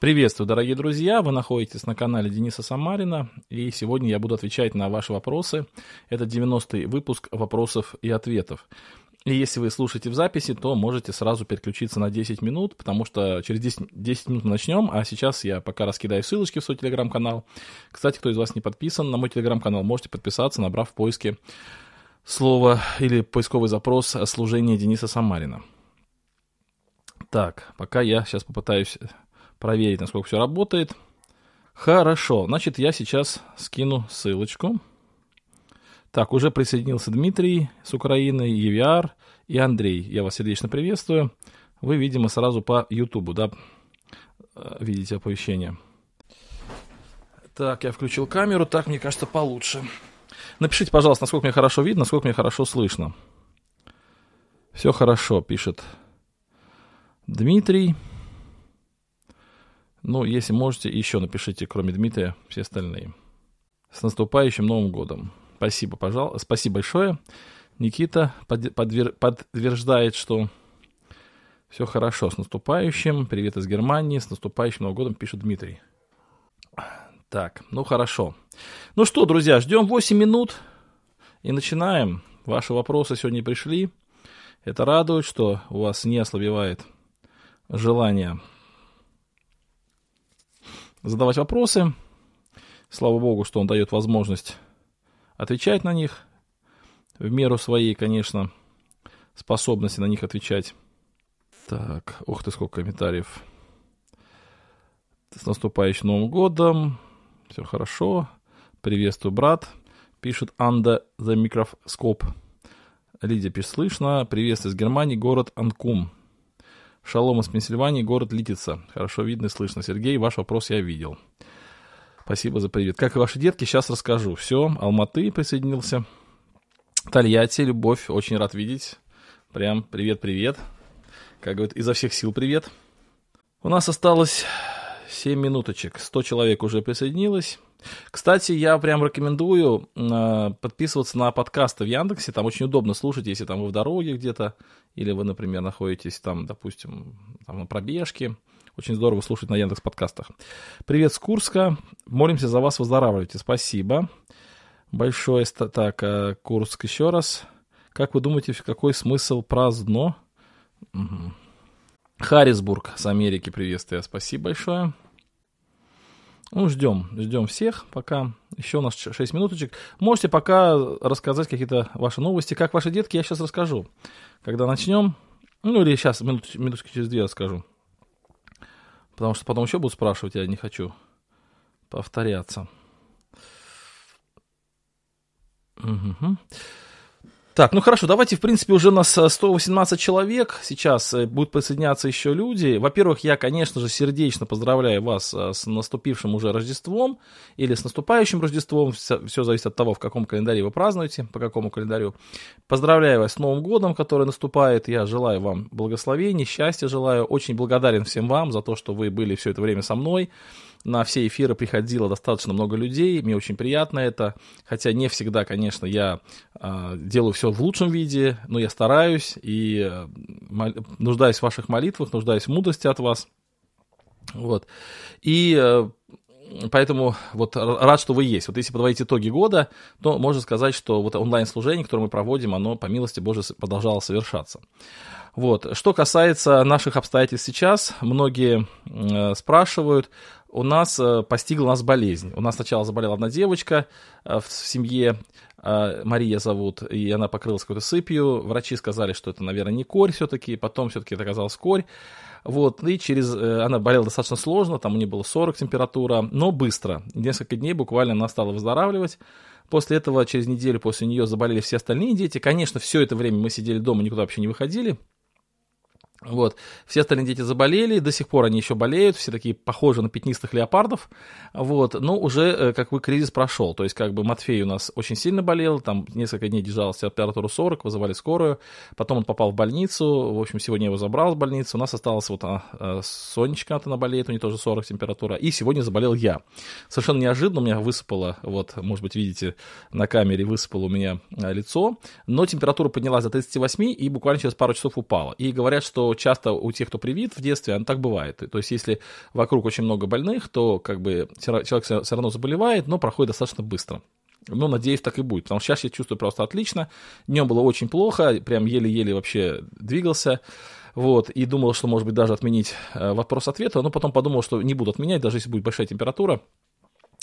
Приветствую, дорогие друзья! Вы находитесь на канале Дениса Самарина, и сегодня я буду отвечать на ваши вопросы. Это 90-й выпуск вопросов и ответов. И если вы слушаете в записи, то можете сразу переключиться на 10 минут, потому что через 10, 10 минут мы начнем, а сейчас я пока раскидаю ссылочки в свой телеграм-канал. Кстати, кто из вас не подписан на мой телеграм-канал, можете подписаться, набрав в поиске слово или поисковый запрос «Служение Дениса Самарина». Так, пока я сейчас попытаюсь проверить, насколько все работает. Хорошо, значит, я сейчас скину ссылочку. Так, уже присоединился Дмитрий с Украины, EVR и Андрей. Я вас сердечно приветствую. Вы, видимо, сразу по Ютубу, да, э, видите оповещение. Так, я включил камеру, так, мне кажется, получше. Напишите, пожалуйста, насколько мне хорошо видно, насколько мне хорошо слышно. Все хорошо, пишет Дмитрий. Ну, если можете, еще напишите, кроме Дмитрия, все остальные. С наступающим Новым годом. Спасибо, пожалуйста. Спасибо большое. Никита подтверждает, что все хорошо. С наступающим. Привет из Германии. С наступающим Новым годом, пишет Дмитрий. Так, ну хорошо. Ну что, друзья, ждем 8 минут и начинаем. Ваши вопросы сегодня пришли. Это радует, что у вас не ослабевает желание задавать вопросы. Слава богу, что он дает возможность отвечать на них в меру своей, конечно, способности на них отвечать. Так, ух ты, сколько комментариев. С наступающим Новым годом. Все хорошо. Приветствую, брат. Пишет Анда the Microscope. Лидия пишет, слышно. Приветствую из Германии, город Анкум. Шалом из Пенсильвании, город Литица. Хорошо видно и слышно. Сергей, ваш вопрос я видел. Спасибо за привет. Как и ваши детки, сейчас расскажу. Все, Алматы присоединился. Тольятти, Любовь, очень рад видеть. Прям привет-привет. Как говорят, изо всех сил привет. У нас осталось 7 минуточек. 100 человек уже присоединилось. Кстати, я прям рекомендую э, подписываться на подкасты в Яндексе. Там очень удобно слушать, если там вы в дороге где-то, или вы, например, находитесь там, допустим, там на пробежке. Очень здорово слушать на Яндекс подкастах. Привет с Курска. Молимся за вас, выздоравливайте. Спасибо. Большое. Так, э, Курск еще раз. Как вы думаете, какой смысл праздно? Угу. Харрисбург с Америки приветствую. Спасибо большое. Ну, ждем, ждем всех пока. Еще у нас 6 минуточек. Можете пока рассказать какие-то ваши новости. Как ваши детки, я сейчас расскажу. Когда начнем, ну или сейчас, минут, минутки через две расскажу. Потому что потом еще будут спрашивать, я не хочу повторяться. Угу. Так, ну хорошо, давайте, в принципе, уже у нас 118 э, человек. Сейчас э, будут присоединяться еще люди. Во-первых, я, конечно же, сердечно поздравляю вас э, с наступившим уже Рождеством или с наступающим Рождеством. Все зависит от того, в каком календаре вы празднуете, по какому календарю. Поздравляю вас с Новым годом, который наступает. Я желаю вам благословений, счастья желаю. Очень благодарен всем вам за то, что вы были все это время со мной на все эфиры приходило достаточно много людей, мне очень приятно это, хотя не всегда, конечно, я э, делаю все в лучшем виде, но я стараюсь и э, нуждаюсь в ваших молитвах, нуждаюсь в мудрости от вас. Вот. И э, поэтому вот рад, что вы есть. Вот если подводить итоги года, то можно сказать, что вот онлайн-служение, которое мы проводим, оно, по милости Божией, продолжало совершаться. Вот. Что касается наших обстоятельств сейчас, многие э, спрашивают, у нас э, постигла нас болезнь. У нас сначала заболела одна девочка э, в семье, э, Мария зовут, и она покрылась какой-то сыпью. Врачи сказали, что это, наверное, не корь все-таки, потом все-таки это оказалось корь. Вот, и через, она болела достаточно сложно, там у нее было 40 температура, но быстро. Несколько дней буквально она стала выздоравливать. После этого, через неделю после нее заболели все остальные дети. Конечно, все это время мы сидели дома, никуда вообще не выходили. Вот. Все остальные дети заболели, до сих пор они еще болеют, все такие похожи на пятнистых леопардов. Вот. Но уже, э, как бы, кризис прошел. То есть, как бы, Матфей у нас очень сильно болел, там несколько дней держалась температура 40, вызывали скорую. Потом он попал в больницу, в общем, сегодня его забрал в больницу. У нас осталась вот а, а, Сонечка, она болеет, у нее тоже 40 температура. И сегодня заболел я. Совершенно неожиданно у меня высыпало, вот, может быть, видите, на камере высыпало у меня а, лицо. Но температура поднялась до 38 и буквально через пару часов упала. И говорят, что часто у тех, кто привит в детстве, оно так бывает. То есть, если вокруг очень много больных, то как бы человек все равно заболевает, но проходит достаточно быстро. Ну, надеюсь, так и будет. Потому что сейчас я чувствую просто отлично. Днем было очень плохо, прям еле-еле вообще двигался. Вот, и думал, что, может быть, даже отменить э, вопрос-ответа, но потом подумал, что не буду отменять, даже если будет большая температура,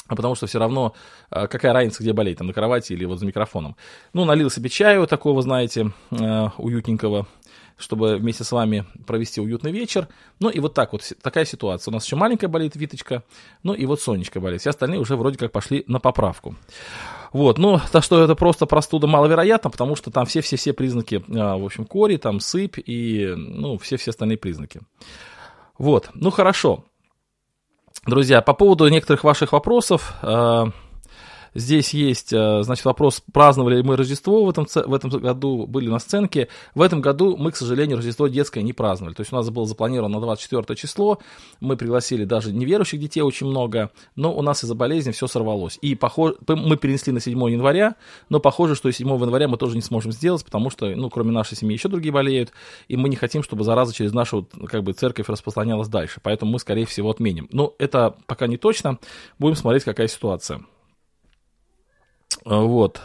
а потому что все равно э, какая разница, где болеть, там на кровати или вот за микрофоном. Ну, налил себе чаю такого, знаете, э, уютненького, чтобы вместе с вами провести уютный вечер. Ну и вот так вот, такая ситуация. У нас еще маленькая болит Виточка, ну и вот Сонечка болит. Все остальные уже вроде как пошли на поправку. Вот, ну, так что это просто простуда маловероятно, потому что там все-все-все признаки, а, в общем, кори, там сыпь и, ну, все-все остальные признаки. Вот, ну, хорошо. Друзья, по поводу некоторых ваших вопросов, а, Здесь есть, э, значит, вопрос, праздновали ли мы Рождество в этом, в этом году, были на сценке. В этом году мы, к сожалению, Рождество детское не праздновали. То есть у нас было запланировано на 24 число, мы пригласили даже неверующих детей очень много, но у нас из-за болезни все сорвалось. И похоже, мы перенесли на 7 января, но похоже, что и 7 января мы тоже не сможем сделать, потому что, ну, кроме нашей семьи еще другие болеют, и мы не хотим, чтобы зараза через нашу, как бы, церковь распространялась дальше. Поэтому мы, скорее всего, отменим. Но это пока не точно. Будем смотреть, какая ситуация. А, вот.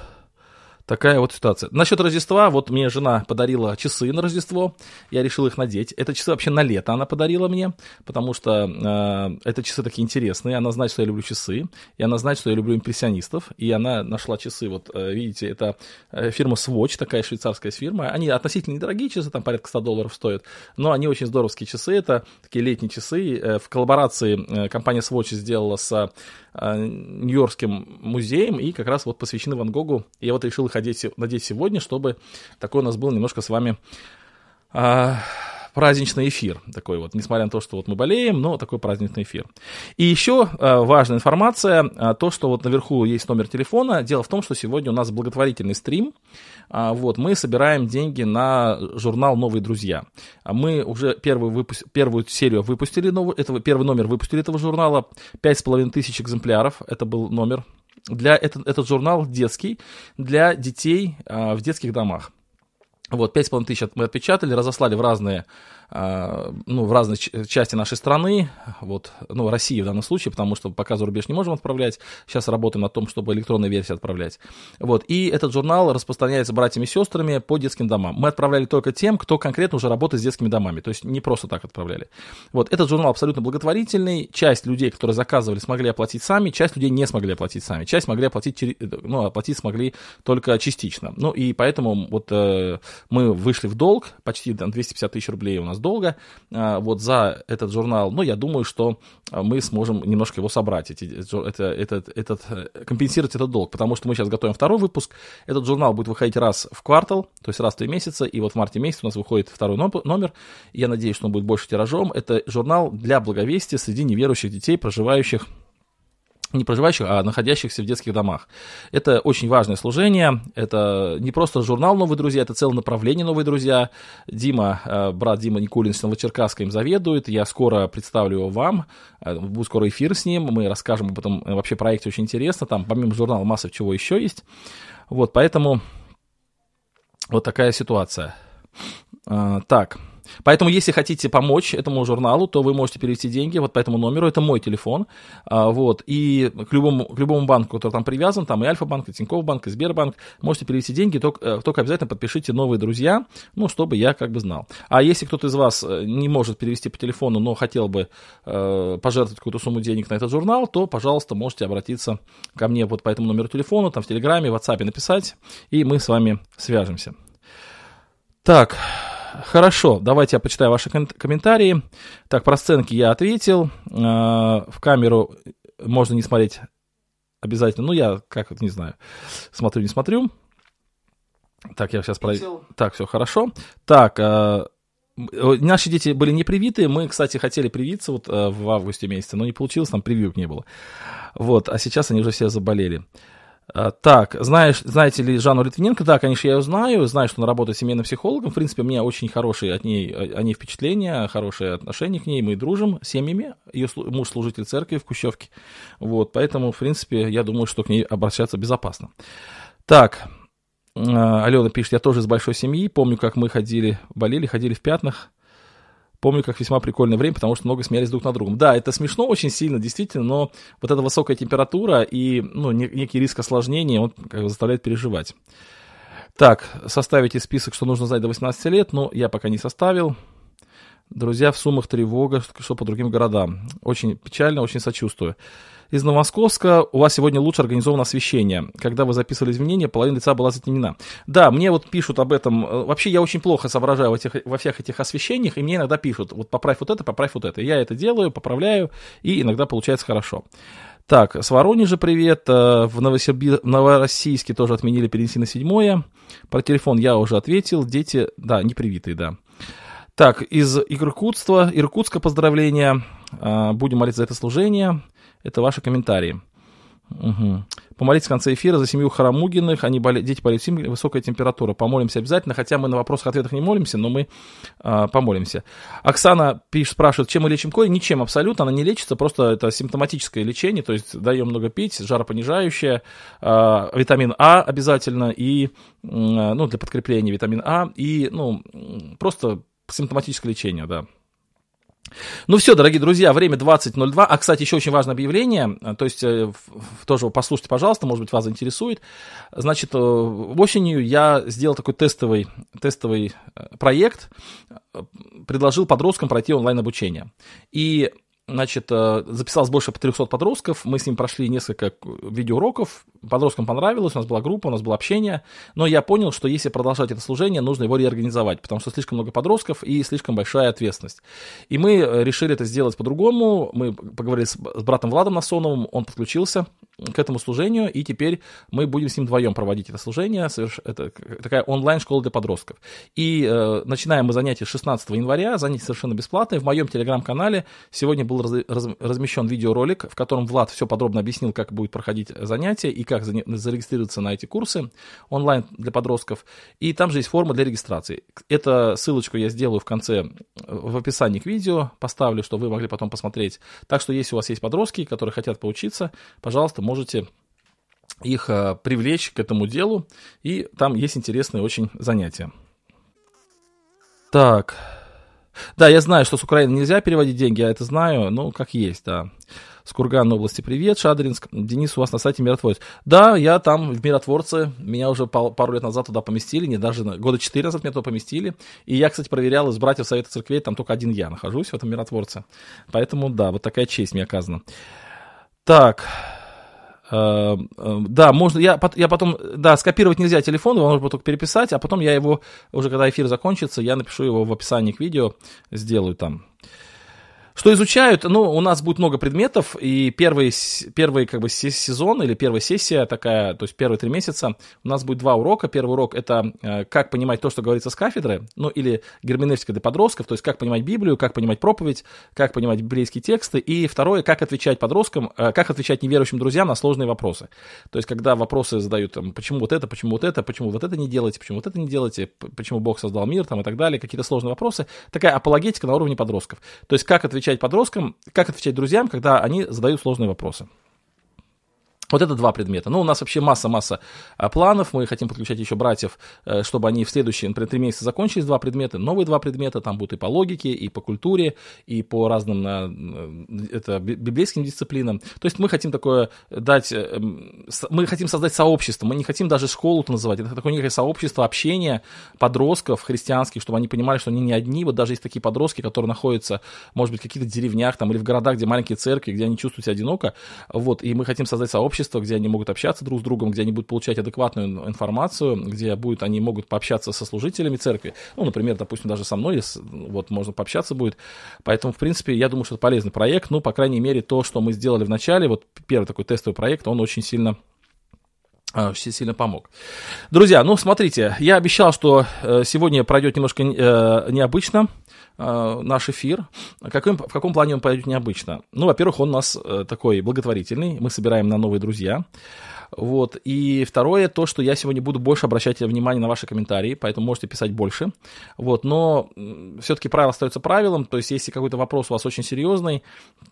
Такая вот ситуация. Насчет Рождества, вот мне жена подарила часы на Рождество, я решил их надеть. Это часы вообще на лето она подарила мне, потому что э, это часы такие интересные. Она знает, что я люблю часы, и она знает, что я люблю импрессионистов, и она нашла часы, вот э, видите, это э, фирма Swatch, такая швейцарская фирма. Они относительно недорогие часы, там порядка 100 долларов стоят, но они очень здоровские часы, это такие летние часы. Э, в коллаборации э, компания Swatch сделала с Нью-Йоркским музеем, и как раз вот посвящены Ван Гогу. Я вот решил их надеть сегодня, чтобы такой у нас был немножко с вами а, праздничный эфир такой вот, несмотря на то, что вот мы болеем, но такой праздничный эфир. И еще а, важная информация, а, то, что вот наверху есть номер телефона. Дело в том, что сегодня у нас благотворительный стрим. А, вот, мы собираем деньги на журнал «Новые друзья». А мы уже первую, выпуск... первую серию выпустили, этого, первый номер выпустили этого журнала, пять с половиной тысяч экземпляров, это был номер для этот, этот журнал детский для детей а, в детских домах. Вот, 5,5 тысяч мы отпечатали, разослали в разные ну, в разные части нашей страны, вот, ну, России в данном случае, потому что пока за рубеж не можем отправлять, сейчас работаем над том, чтобы электронные версии отправлять. Вот, и этот журнал распространяется братьями и сестрами по детским домам. Мы отправляли только тем, кто конкретно уже работает с детскими домами, то есть не просто так отправляли. Вот, этот журнал абсолютно благотворительный, часть людей, которые заказывали, смогли оплатить сами, часть людей не смогли оплатить сами, часть могли оплатить, ну, оплатить смогли только частично. Ну, и поэтому вот э, мы вышли в долг, почти 250 тысяч рублей у нас долго а, вот за этот журнал, но я думаю, что а, мы сможем немножко его собрать, эти, это, этот, этот, э, компенсировать этот долг, потому что мы сейчас готовим второй выпуск, этот журнал будет выходить раз в квартал, то есть раз в три месяца, и вот в марте месяце у нас выходит второй номер, я надеюсь, что он будет больше тиражом, это журнал для благовестия среди неверующих детей, проживающих не проживающих, а находящихся в детских домах. Это очень важное служение, это не просто журнал «Новые друзья», это целое направление «Новые друзья». Дима, э, брат Дима Никулин с Новочеркасска им заведует, я скоро представлю его вам, э, будет скоро эфир с ним, мы расскажем об этом э, вообще проекте очень интересно, там помимо журнала масса чего еще есть. Вот, поэтому вот такая ситуация. Так, Поэтому, если хотите помочь этому журналу, то вы можете перевести деньги вот по этому номеру, это мой телефон, а, вот, и к любому, к любому банку, который там привязан, там и Альфа-банк, и Тинькофф банк, и Сбербанк, можете перевести деньги, только, э, только обязательно подпишите новые друзья, ну, чтобы я как бы знал. А если кто-то из вас э, не может перевести по телефону, но хотел бы э, пожертвовать какую-то сумму денег на этот журнал, то, пожалуйста, можете обратиться ко мне вот по этому номеру телефона, там в Телеграме, в WhatsApp написать, и мы с вами свяжемся. Так, Хорошо, давайте я почитаю ваши комментарии. Так, про сценки я ответил. А, в камеру можно не смотреть обязательно. Ну, я как не знаю. Смотрю, не смотрю. Так, я сейчас про... Так, все хорошо. Так, а, Наши дети были не привиты. Мы, кстати, хотели привиться вот а, в августе месяце, но не получилось, там прививок не было. Вот, а сейчас они уже все заболели. Так, знаешь, знаете ли Жанну Литвиненко? Да, конечно, я ее знаю, знаю, что она работает семейным психологом. В принципе, у меня очень хорошие от ней, о ней впечатления, хорошие отношения к ней. Мы дружим с семьями. Ее муж служитель церкви в Кущевке. Вот, поэтому, в принципе, я думаю, что к ней обращаться безопасно. Так, а, Алена пишет, я тоже из большой семьи. Помню, как мы ходили, болели, ходили в пятнах. Помню, как весьма прикольное время, потому что много смеялись друг над другом. Да, это смешно очень сильно, действительно, но вот эта высокая температура и ну, некий риск осложнения, он как бы заставляет переживать. Так, составите список, что нужно знать до 18 лет, но я пока не составил. Друзья, в Сумах тревога, что по другим городам. Очень печально, очень сочувствую. Из Новомосковска у вас сегодня лучше организовано освещение. Когда вы записывали изменения, половина лица была затемнена. Да, мне вот пишут об этом. Вообще я очень плохо соображаю в этих, во всех этих освещениях, и мне иногда пишут, вот поправь вот это, поправь вот это. Я это делаю, поправляю, и иногда получается хорошо. Так, с Воронежа привет. Э, в Новороссийске тоже отменили перенеси на седьмое. Про телефон я уже ответил. Дети, да, не привитые, да. Так, из Иркутства, Иркутска поздравления. А, будем молиться за это служение. Это ваши комментарии. Угу. Помолитесь в конце эфира за семью Харамугиных. Они болеют, дети болеют сильно, высокая температура. Помолимся обязательно, хотя мы на вопросах-ответах не молимся, но мы а, помолимся. Оксана пишет, спрашивает, чем мы лечим корень? Ничем абсолютно, она не лечится, просто это симптоматическое лечение, то есть даем много пить, жаропонижающее, а, витамин А обязательно, и, ну, для подкрепления витамин А, и, ну, просто симптоматическое лечение, да. Ну все, дорогие друзья, время 20.02. А, кстати, еще очень важное объявление, то есть э, тоже послушайте, пожалуйста, может быть, вас заинтересует. Значит, э, осенью я сделал такой тестовый, тестовый э, проект, предложил подросткам пройти онлайн-обучение. И Значит, э, записалось больше 300 подростков, мы с ним прошли несколько видеоуроков, подросткам понравилось, у нас была группа, у нас было общение, но я понял, что если продолжать это служение, нужно его реорганизовать, потому что слишком много подростков и слишком большая ответственность. И мы э, решили это сделать по-другому, мы поговорили с, братом Владом Насоновым, он подключился к этому служению, и теперь мы будем с ним вдвоем проводить это служение, это такая онлайн-школа для подростков. И э, начинаем мы занятия 16 января, занятия совершенно бесплатные, в моем телеграм-канале сегодня был раз, раз, размещен видеоролик, в котором Влад все подробно объяснил, как будет проходить занятие и как зарегистрироваться на эти курсы онлайн для подростков. И там же есть форма для регистрации. Эту ссылочку я сделаю в конце, в описании к видео, поставлю, чтобы вы могли потом посмотреть. Так что если у вас есть подростки, которые хотят поучиться, пожалуйста, можете их э, привлечь к этому делу, и там есть интересные очень занятия. Так, да, я знаю, что с Украины нельзя переводить деньги, я это знаю, ну, как есть, да. С Курганной области привет, Шадринск. Денис, у вас на сайте Миротворец. Да, я там в Миротворце, меня уже пару лет назад туда поместили, не даже года четыре назад меня туда поместили. И я, кстати, проверял из братьев Совета Церквей, там только один я нахожусь в этом Миротворце. Поэтому, да, вот такая честь мне оказана. Так, да, можно, я, я потом, да, скопировать нельзя телефон, его можно только переписать, а потом я его, уже когда эфир закончится, я напишу его в описании к видео, сделаю там. Что изучают? Ну, у нас будет много предметов, и первый, первый как бы сезон или первая сессия такая, то есть первые три месяца, у нас будет два урока. Первый урок — это э, как понимать то, что говорится с кафедры, ну, или герменевтика для подростков, то есть как понимать Библию, как понимать проповедь, как понимать библейские тексты. И второе — как отвечать подросткам, э, как отвечать неверующим друзьям на сложные вопросы. То есть когда вопросы задают, там, почему вот это, почему вот это, почему вот это не делаете, почему вот это не делаете, почему Бог создал мир, там, и так далее, какие-то сложные вопросы. Такая апологетика на уровне подростков. То есть как отвечать отвечать подросткам, как отвечать друзьям, когда они задают сложные вопросы. Вот это два предмета. Ну, у нас вообще масса-масса а, планов. Мы хотим подключать еще братьев, э, чтобы они в следующие, например, три месяца закончились два предмета. Новые два предмета там будут и по логике, и по культуре, и по разным э, это, библейским дисциплинам. То есть мы хотим такое дать, э, мы хотим создать сообщество. Мы не хотим даже школу-то называть. Это такое некое сообщество общения подростков христианских, чтобы они понимали, что они не одни. Вот даже есть такие подростки, которые находятся, может быть, в каких-то деревнях там, или в городах, где маленькие церкви, где они чувствуют себя одиноко. Вот, и мы хотим создать сообщество сообщество, где они могут общаться друг с другом, где они будут получать адекватную информацию, где будет, они могут пообщаться со служителями церкви. Ну, например, допустим, даже со мной, вот можно пообщаться будет. Поэтому, в принципе, я думаю, что это полезный проект. Ну, по крайней мере, то, что мы сделали в начале, вот первый такой тестовый проект, он очень сильно очень сильно помог. Друзья, ну смотрите, я обещал, что э, сегодня пройдет немножко э, необычно э, наш эфир. Каким, в каком плане он пройдет необычно? Ну, во-первых, он у нас такой благотворительный, мы собираем на новые друзья. Вот. И второе, то, что я сегодня буду больше обращать внимание на ваши комментарии, поэтому можете писать больше. Вот. Но все-таки правило остается правилом, то есть если какой-то вопрос у вас очень серьезный,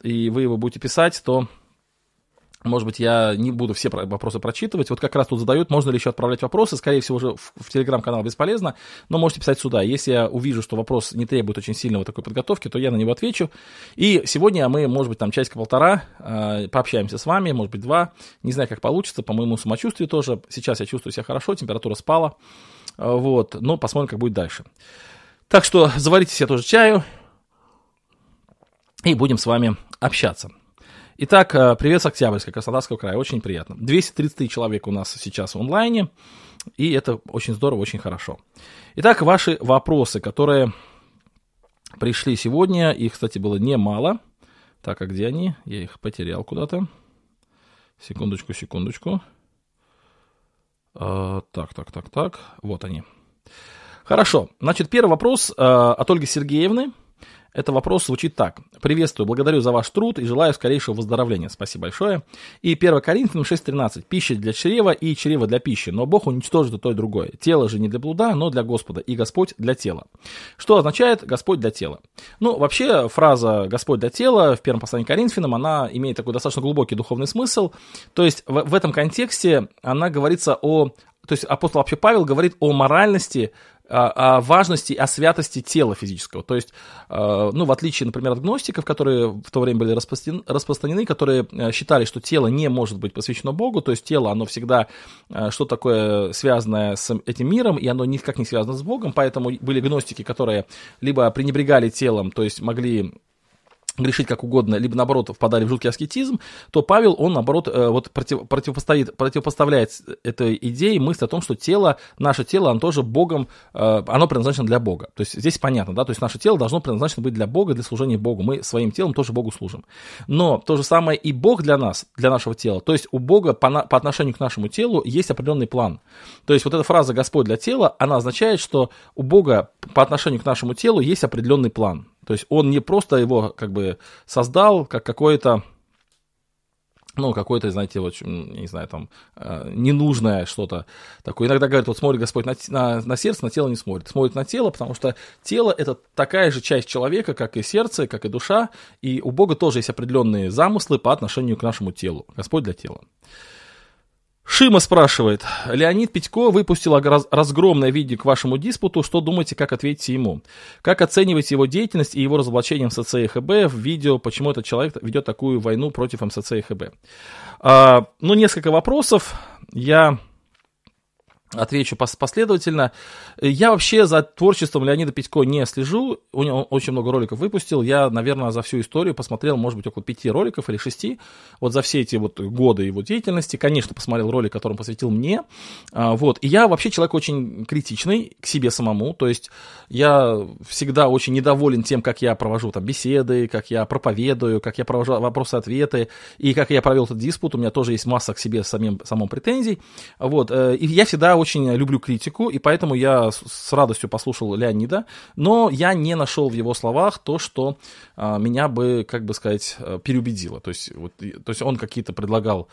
и вы его будете писать, то может быть, я не буду все вопросы прочитывать. Вот как раз тут задают, можно ли еще отправлять вопросы. Скорее всего, уже в, в телеграм-канал бесполезно, но можете писать сюда. Если я увижу, что вопрос не требует очень сильного такой подготовки, то я на него отвечу. И сегодня мы, может быть, там часика-полтора э, пообщаемся с вами, может быть, два. Не знаю, как получится, по моему самочувствию тоже. Сейчас я чувствую себя хорошо, температура спала. Э, вот, но посмотрим, как будет дальше. Так что заварите себе тоже чаю, и будем с вами общаться. Итак, э, привет с Октябрьска, Краснодарского края, очень приятно. 233 человека у нас сейчас в онлайне, и это очень здорово, очень хорошо. Итак, ваши вопросы, которые пришли сегодня, их, кстати, было немало. Так, а где они? Я их потерял куда-то. Секундочку, секундочку. А, так, так, так, так. Вот они. Хорошо. Значит, первый вопрос а, от Ольги Сергеевны. Это вопрос звучит так. Приветствую, благодарю за ваш труд и желаю скорейшего выздоровления. Спасибо большое. И 1 Коринфянам 6.13. Пища для чрева и чрева для пищи, но Бог уничтожит и то и другое. Тело же не для блуда, но для Господа, и Господь для тела. Что означает Господь для тела? Ну, вообще, фраза Господь для тела в первом послании Коринфянам, она имеет такой достаточно глубокий духовный смысл. То есть в, в этом контексте она говорится о то есть апостол вообще Павел говорит о моральности о важности, о святости тела физического. То есть, э, ну, в отличие, например, от гностиков, которые в то время были распространены, которые э, считали, что тело не может быть посвящено Богу, то есть тело, оно всегда э, что такое связанное с этим миром, и оно никак не связано с Богом, поэтому были гностики, которые либо пренебрегали телом, то есть могли грешить как угодно, либо наоборот впадали в жуткий аскетизм, то Павел, он наоборот э, вот против, противопоставит, противопоставляет этой идее мысль о том, что тело, наше тело, оно тоже Богом, э, оно предназначено для Бога. То есть здесь понятно, да, то есть наше тело должно предназначено быть для Бога, для служения Богу. Мы своим телом тоже Богу служим. Но то же самое и Бог для нас, для нашего тела. То есть у Бога по, по отношению к нашему телу есть определенный план. То есть вот эта фраза «Господь для тела», она означает, что у Бога по отношению к нашему телу есть определенный план. То есть он не просто его как бы создал как какое-то ну, какое-то, знаете, вот, не знаю, там, э, ненужное что-то такое. Иногда говорят, вот смотрит Господь на, на, на сердце, на тело не смотрит. Смотрит на тело, потому что тело – это такая же часть человека, как и сердце, как и душа, и у Бога тоже есть определенные замыслы по отношению к нашему телу. Господь для тела. Шима спрашивает, Леонид Петько выпустил разгромное видео к вашему диспуту, что думаете, как ответите ему? Как оцениваете его деятельность и его разоблачение МСЦ и ХБ в видео, почему этот человек ведет такую войну против МСЦ и ХБ? А, ну, несколько вопросов. Я Отвечу последовательно. Я вообще за творчеством Леонида Петько не слежу. У него очень много роликов выпустил. Я, наверное, за всю историю посмотрел, может быть, около пяти роликов или шести. Вот за все эти вот годы его деятельности. Конечно, посмотрел ролик, который он посвятил мне. А, вот. И я вообще человек очень критичный к себе самому. То есть я всегда очень недоволен тем, как я провожу там беседы, как я проповедую, как я провожу вопросы-ответы и как я провел этот диспут. У меня тоже есть масса к себе самим, самым претензий. Вот. Э, и я всегда очень люблю критику, и поэтому я с радостью послушал Леонида, но я не нашел в его словах то, что а, меня бы, как бы сказать, э, переубедило. То есть, вот, то есть он какие-то предлагал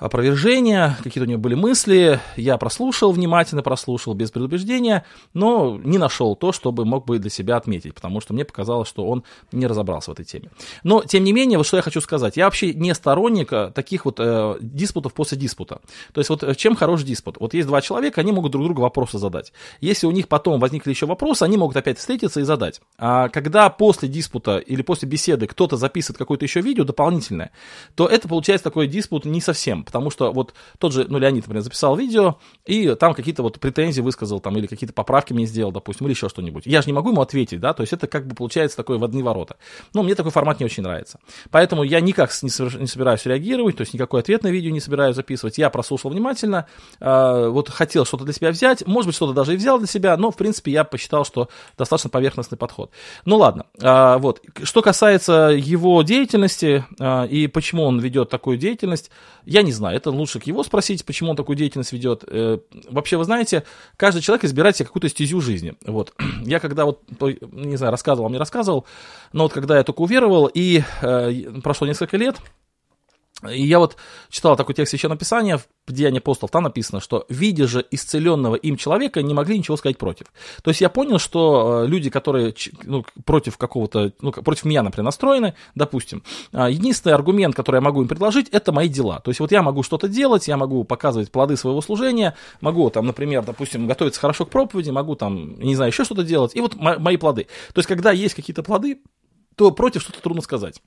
опровержения, какие-то у него были мысли, я прослушал, внимательно прослушал, без предубеждения, но не нашел то, чтобы мог бы для себя отметить, потому что мне показалось, что он не разобрался в этой теме. Но, тем не менее, вот что я хочу сказать, я вообще не сторонник э, таких вот э, диспутов после диспута. То есть вот э, чем хорош диспут? Вот есть два человека, они могут друг другу вопросы задать. Если у них потом возникли еще вопросы, они могут опять встретиться и задать. А когда после диспута или после беседы кто-то записывает какое-то еще видео дополнительное, то это получается такой диспут не совсем потому что вот тот же, ну, Леонид, например, записал видео, и там какие-то вот претензии высказал, там, или какие-то поправки мне сделал, допустим, или еще что-нибудь. Я же не могу ему ответить, да, то есть это как бы получается такое в одни ворота. Но мне такой формат не очень нравится. Поэтому я никак не, не собираюсь реагировать, то есть никакой ответ на видео не собираюсь записывать. Я прослушал внимательно, э, вот хотел что-то для себя взять, может быть, что-то даже и взял для себя, но, в принципе, я посчитал, что достаточно поверхностный подход. Ну, ладно, э, вот. Что касается его деятельности э, и почему он ведет такую деятельность, я не знаю, это лучше к его спросить, почему он такую деятельность ведет. Э, вообще, вы знаете, каждый человек избирает себе какую-то стезю жизни. Вот. Я когда вот, не знаю, рассказывал, он мне рассказывал, но вот когда я только уверовал, и э, прошло несколько лет, И я вот читал такой текст Священного Писания в Деянии апостолов, там написано, что видя же исцеленного им человека, не могли ничего сказать против. То есть я понял, что э, люди, которые ну, против какого-то, ну, против меня, например, настроены, допустим, а, единственный аргумент, который я могу им предложить, это мои дела. То есть вот я могу что-то делать, я могу показывать плоды своего служения, могу там, например, допустим, готовиться хорошо к проповеди, могу там, не знаю, еще что-то делать, и вот мои плоды. То есть когда есть какие-то плоды, то против что-то трудно сказать.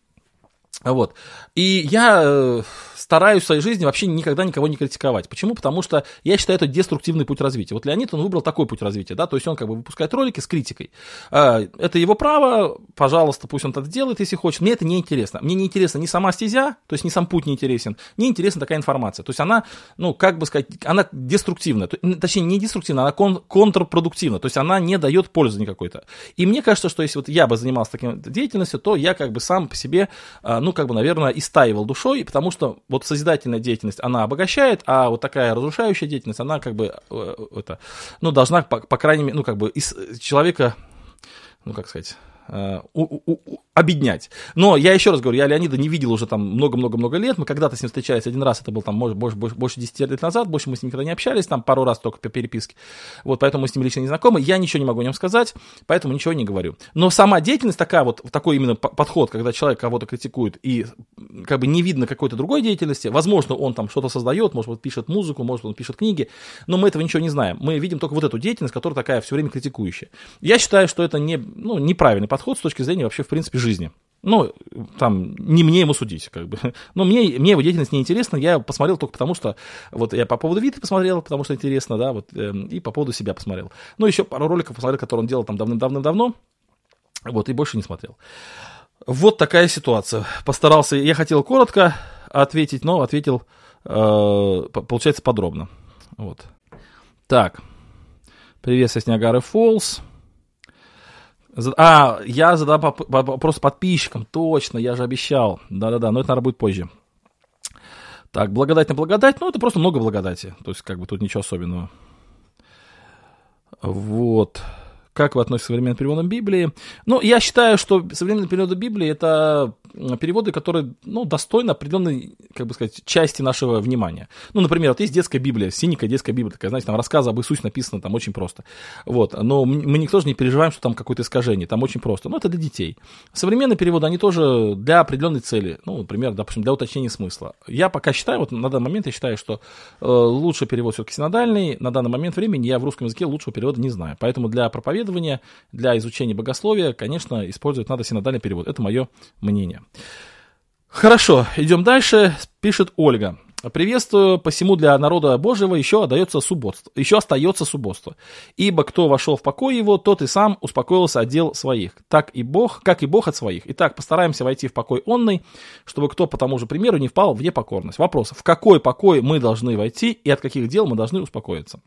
Вот. И я э, стараюсь в своей жизни вообще никогда никого не критиковать. Почему? Потому что я считаю это деструктивный путь развития. Вот Леонид, он выбрал такой путь развития, да, то есть он как бы выпускает ролики с критикой. А, это его право, пожалуйста, пусть он это делает, если хочет. Мне это не интересно. Мне не интересна ни сама стезя, то есть ни сам путь не интересен, не интересна такая информация. То есть она, ну, как бы сказать, она деструктивная, точнее, не деструктивная, она кон контрпродуктивна, то есть она не дает пользы никакой-то. И мне кажется, что если вот я бы занимался такой деятельностью, то я как бы сам по себе, а, ну, как бы, наверное, истаивал душой, потому что вот созидательная деятельность, она обогащает, а вот такая разрушающая деятельность, она как бы, э, это, ну, должна, по, по крайней мере, ну, как бы из человека, ну, как сказать, Э, у, у, у, обеднять. Но я еще раз говорю, я Леонида не видел уже там много-много-много лет. Мы когда-то с ним встречались один раз, это был там может, больше, больше, больше 10 лет назад, больше мы с ним никогда не общались, там пару раз только по переписке. Вот, поэтому мы с ним лично не знакомы. Я ничего не могу о нем сказать, поэтому ничего не говорю. Но сама деятельность такая вот, такой именно подход, когда человек кого-то критикует и как бы не видно какой-то другой деятельности, возможно, он там что-то создает, может, он пишет музыку, может, он пишет книги, но мы этого ничего не знаем. Мы видим только вот эту деятельность, которая такая все время критикующая. Я считаю, что это не, ну, неправильный подход с точки зрения вообще, в принципе, жизни. Ну, там, не мне ему судить, как бы. Но мне, мне его деятельность не интересна, я посмотрел только потому, что, вот я по поводу Виты посмотрел, потому что интересно, да, вот, э, и по поводу себя посмотрел. Ну, еще пару роликов посмотрел, которые он делал там давным-давным-давно, вот, и больше не смотрел. Вот такая ситуация. Постарался, я хотел коротко ответить, но ответил, э, получается, подробно. Вот. Так. Привет, с Ниагары Фоллс. А, я задам вопрос подписчикам, точно, я же обещал. Да-да-да, но это, наверное, будет позже. Так, благодать на благодать, ну, это просто много благодати. То есть, как бы тут ничего особенного. Вот. Как вы относитесь к современным переводам Библии? Ну, я считаю, что современные переводы Библии это переводы, которые, ну, достойны определенной, как бы сказать, части нашего внимания. Ну, например, вот есть детская Библия, синенькая детская Библия, такая, знаете, там рассказы об Иисусе написано там очень просто. Вот, но мы никто же не переживаем, что там какое-то искажение, там очень просто. Ну, это для детей. Современные переводы, они тоже для определенной цели, ну, например, допустим, для уточнения смысла. Я пока считаю, вот на данный момент я считаю, что э, лучший перевод все-таки синодальный, на данный момент времени я в русском языке лучшего перевода не знаю. Поэтому для проповедования, для изучения богословия, конечно, использовать надо синодальный перевод. Это мое мнение. Хорошо, идем дальше. Пишет Ольга. Приветствую, посему для народа Божьего еще отдается субботство, еще остается субботство. Ибо кто вошел в покой его, тот и сам успокоился от дел своих. Так и Бог, как и Бог от своих. Итак, постараемся войти в покой онный, чтобы кто по тому же примеру не впал в непокорность. Вопрос, в какой покой мы должны войти и от каких дел мы должны успокоиться?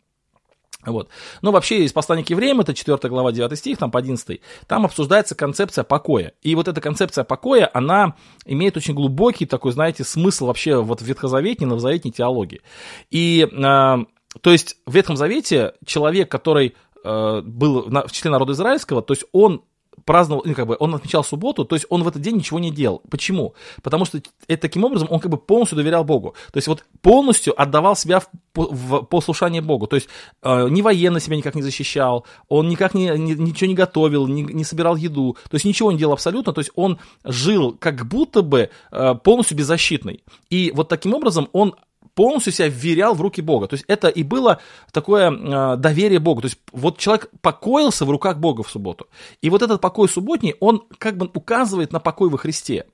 Вот. Но вообще из послания к евреям, это 4 глава 9 стих, там по 11, там обсуждается концепция покоя. И вот эта концепция покоя, она имеет очень глубокий такой, знаете, смысл вообще вот в ветхозаветной, новозаветной теологии. И, э, то есть в Ветхом Завете человек, который э, был в числе народа израильского, то есть он праздновал, ну, как бы, он отмечал субботу, то есть он в этот день ничего не делал. Почему? Потому что это, таким образом он как бы полностью доверял Богу. То есть вот полностью отдавал себя в, в послушание Богу. То есть э, ни военно себя никак не защищал, он никак не, не, ничего не готовил, не, не собирал еду, то есть ничего не делал абсолютно, то есть он жил как будто бы э, полностью беззащитный. И вот таким образом он полностью себя вверял в руки Бога. То есть это и было такое э, доверие Богу. То есть вот человек покоился в руках Бога в субботу. И вот этот покой субботний, он как бы указывает на покой во Христе.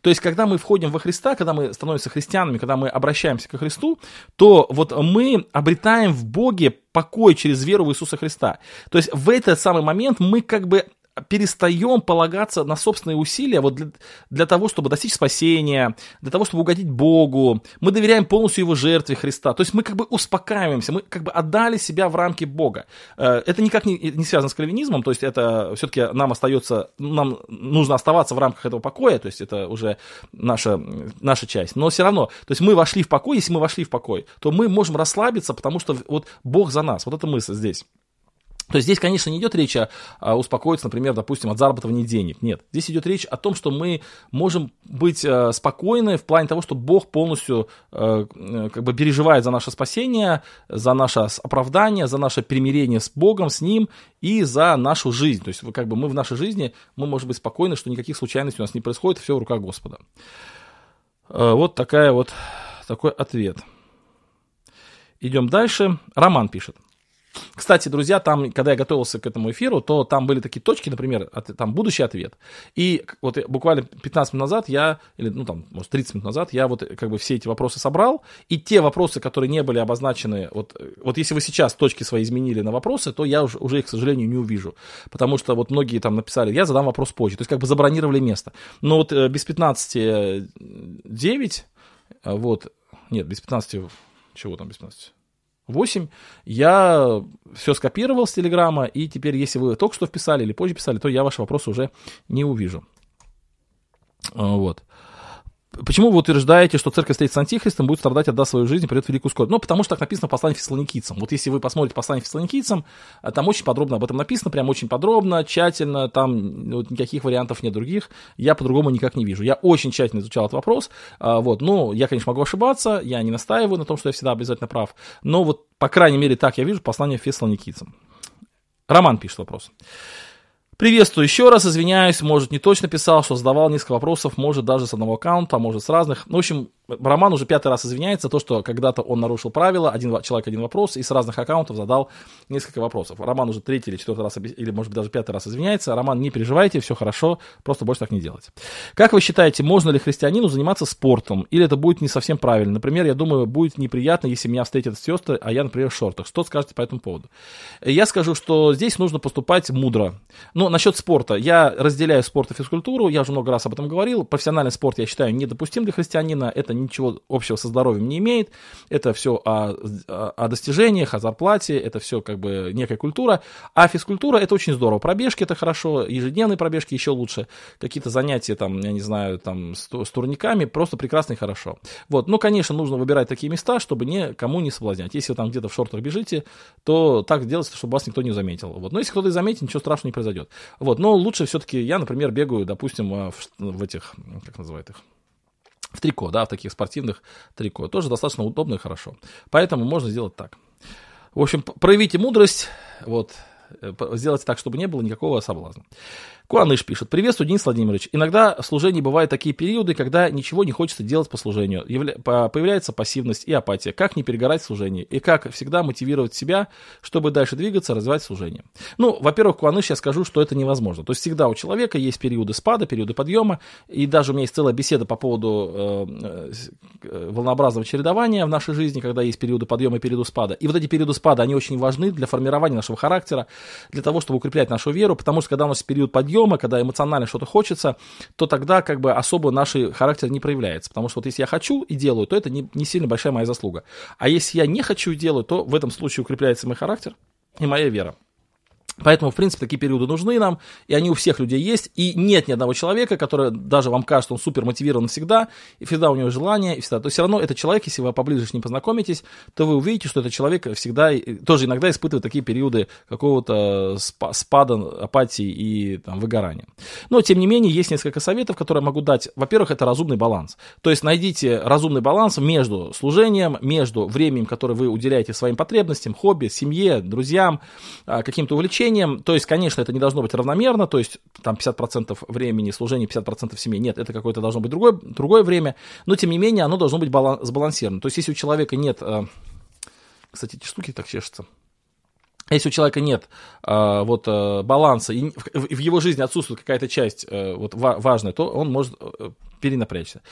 То есть когда мы входим во Христа, когда мы становимся христианами, когда мы обращаемся к Христу, то вот мы обретаем в Боге покой через веру в Иисуса Христа. То есть в этот самый момент мы как бы перестаем полагаться на собственные усилия вот для, для того, чтобы достичь спасения, для того, чтобы угодить Богу. Мы доверяем полностью Его жертве Христа. То есть мы как бы успокаиваемся, мы как бы отдали себя в рамки Бога. Э, это никак не, не связано с кальвинизмом, то есть это все-таки нам остается, нам нужно оставаться в рамках этого покоя, то есть это уже наша, наша часть. Но все равно, то есть мы вошли в покой, если мы вошли в покой, то мы можем расслабиться, потому что вот Бог за нас. Вот эта мысль здесь. То есть здесь, конечно, не идет речь о, о успокоиться, например, допустим, от зарабатывания денег. Нет. Здесь идет речь о том, что мы можем быть э, спокойны в плане того, что Бог полностью э, э как бы переживает за наше спасение, за наше оправдание, за наше примирение с Богом, с Ним и за нашу жизнь. То есть как бы мы в нашей жизни, мы можем быть спокойны, что никаких случайностей у нас не происходит, все в руках Господа. Э, вот такая вот, такой ответ. Идем дальше. Роман пишет. Кстати, друзья, там, когда я готовился к этому эфиру, то там были такие точки, например, от, там будущий ответ. И вот буквально 15 минут назад я, или, ну, там, может, 30 минут назад, я вот как бы все эти вопросы собрал, и те вопросы, которые не были обозначены, вот, вот если вы сейчас точки свои изменили на вопросы, то я уже, уже их, к сожалению, не увижу. Потому что вот многие там написали, я задам вопрос позже. То есть как бы забронировали место. Но вот э, без 15 9, э, вот, нет, без 15, чего там без 15? 8, я все скопировал с Телеграма, и теперь, если вы только что вписали или позже писали, то я ваши вопросы уже не увижу. А, вот. Почему вы утверждаете, что церковь встретится с антихристом, будет страдать, отдаст свою жизнь, придет великую скорбь? Ну, потому что так написано в послании фессалоникийцам. Вот если вы посмотрите послание фессалоникийцам, э, там очень подробно об этом написано, прям очень подробно, тщательно, там вот, никаких вариантов нет других, я по-другому никак не вижу. Я очень тщательно изучал этот вопрос, а, вот, ну, я, конечно, могу ошибаться, я не настаиваю на том, что я всегда обязательно прав, но вот, по крайней мере, так я вижу послание фессалоникийцам. Роман пишет вопрос. Приветствую еще раз, извиняюсь, может не точно писал, что задавал несколько вопросов, может даже с одного аккаунта, может с разных. Ну, в общем, Роман уже пятый раз извиняется, то, что когда-то он нарушил правила, один человек один вопрос, и с разных аккаунтов задал несколько вопросов. Роман уже третий или четвертый раз, или, может быть, даже пятый раз извиняется. Роман, не переживайте, все хорошо, просто больше так не делать. Как вы считаете, можно ли христианину заниматься спортом, или это будет не совсем правильно? Например, я думаю, будет неприятно, если меня встретят сестры, а я, например, в шортах. Что скажете по этому поводу? Я скажу, что здесь нужно поступать мудро. Но насчет спорта. Я разделяю спорт и физкультуру, я уже много раз об этом говорил. Профессиональный спорт, я считаю, недопустим для христианина. Это ничего общего со здоровьем не имеет. Это все о, о достижениях, о зарплате, это все как бы некая культура. А физкультура это очень здорово. Пробежки это хорошо, ежедневные пробежки еще лучше. Какие-то занятия там, я не знаю, там с, с турниками просто прекрасно и хорошо. Вот. Ну, конечно, нужно выбирать такие места, чтобы никому не соблазнять. Если вы там где-то в шортах бежите, то так делайте, чтобы вас никто не заметил. Вот. Но если кто-то и заметит, ничего страшного не произойдет. Вот. Но лучше все-таки я, например, бегаю, допустим, в, в этих, как называют их, в трико, да, в таких спортивных трико. Тоже достаточно удобно и хорошо. Поэтому можно сделать так. В общем, проявите мудрость, вот, э, сделайте так, чтобы не было никакого соблазна. Куаныш пишет. Приветствую, Денис Владимирович. Иногда в служении бывают такие периоды, когда ничего не хочется делать по служению. Явля... Появляется пассивность и апатия. Как не перегорать в? И как всегда мотивировать себя, чтобы дальше двигаться, развивать служение? Ну, во-первых, Куаныш, я скажу, что это невозможно. То есть всегда у человека есть периоды спада, периоды подъема. И даже у меня есть целая беседа по поводу э, э, волнообразного чередования в нашей жизни, когда есть периоды подъема и периоды спада. И вот эти периоды спада, они очень важны для формирования нашего характера, для того, чтобы укреплять нашу веру, потому что когда у нас период подъема, подъема, когда эмоционально что-то хочется, то тогда как бы особо наш характер не проявляется. Потому что вот если я хочу и делаю, то это не, не сильно большая моя заслуга. А если я не хочу и делаю, то в этом случае укрепляется мой характер и моя вера. Поэтому, в принципе, такие периоды нужны нам, и они у всех людей есть, и нет ни одного человека, который даже вам кажется, он супер мотивирован всегда, и всегда у него желание, и всегда. То все равно этот человек, если вы поближе с ним познакомитесь, то вы увидите, что этот человек всегда, тоже иногда испытывает такие периоды какого-то спада, апатии и там, выгорания. Но, тем не менее, есть несколько советов, которые я могу дать. Во-первых, это разумный баланс. То есть найдите разумный баланс между служением, между временем, которое вы уделяете своим потребностям, хобби, семье, друзьям, а, каким-то увлечениям, служением, то есть, конечно, это не должно быть равномерно, то есть там 50% времени служения, 50% семьи, нет, это какое-то должно быть другое, другое время, но тем не менее оно должно быть баланс, сбалансировано. То есть, если у человека нет, э, кстати, эти штуки так чешутся, если у человека нет э, вот, э, баланса, и в, в его жизни отсутствует какая-то часть э, вот, важная, то он может э, перенапрячься.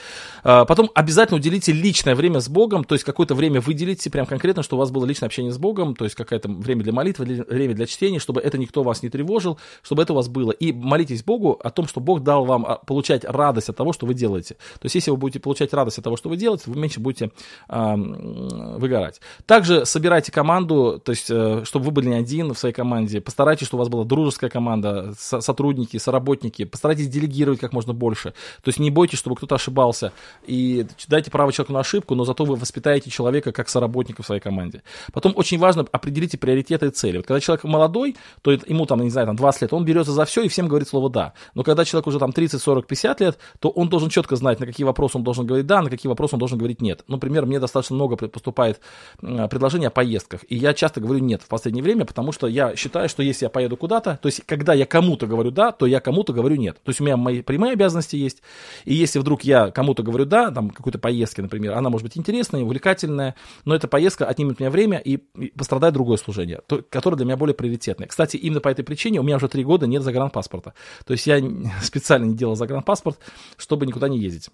А, потом обязательно уделите личное время с Богом, то есть какое-то время выделите, прям конкретно, что у вас было личное общение с Богом, то есть какое-то время для молитвы, время для чтения, чтобы это никто вас не тревожил, чтобы это у вас было. И молитесь Богу о том, что Бог дал вам а, получать радость от того, что вы делаете. То есть если вы будете получать радость от того, что вы делаете, вы меньше будете а, выгорать. Также собирайте команду, то есть э, чтобы вы были не один в своей команде, постарайтесь, чтобы у вас была дружеская команда, сотрудники, соработники, постарайтесь делегировать как можно больше. То есть не бойтесь чтобы кто-то ошибался, и дайте право человеку на ошибку, но зато вы воспитаете человека как соработника в своей команде. Потом очень важно определите приоритеты и цели. Вот когда человек молодой, то ему там, не знаю, там 20 лет, он берется за все и всем говорит слово «да». Но когда человек уже там 30, 40, 50 лет, то он должен четко знать, на какие вопросы он должен говорить «да», на какие вопросы он должен говорить «нет». Например, мне достаточно много поступает предложений о поездках, и я часто говорю «нет» в последнее время, потому что я считаю, что если я поеду куда-то, то есть когда я кому-то говорю «да», то я кому-то говорю «нет». То есть у меня мои прямые обязанности есть, и если вдруг я кому-то говорю «да», там какой-то поездке, например, она может быть интересная, увлекательная, но эта поездка отнимет у меня время и пострадает другое служение, то, которое для меня более приоритетное. Кстати, именно по этой причине у меня уже три года нет загранпаспорта. То есть я специально не делал загранпаспорт, чтобы никуда не ездить.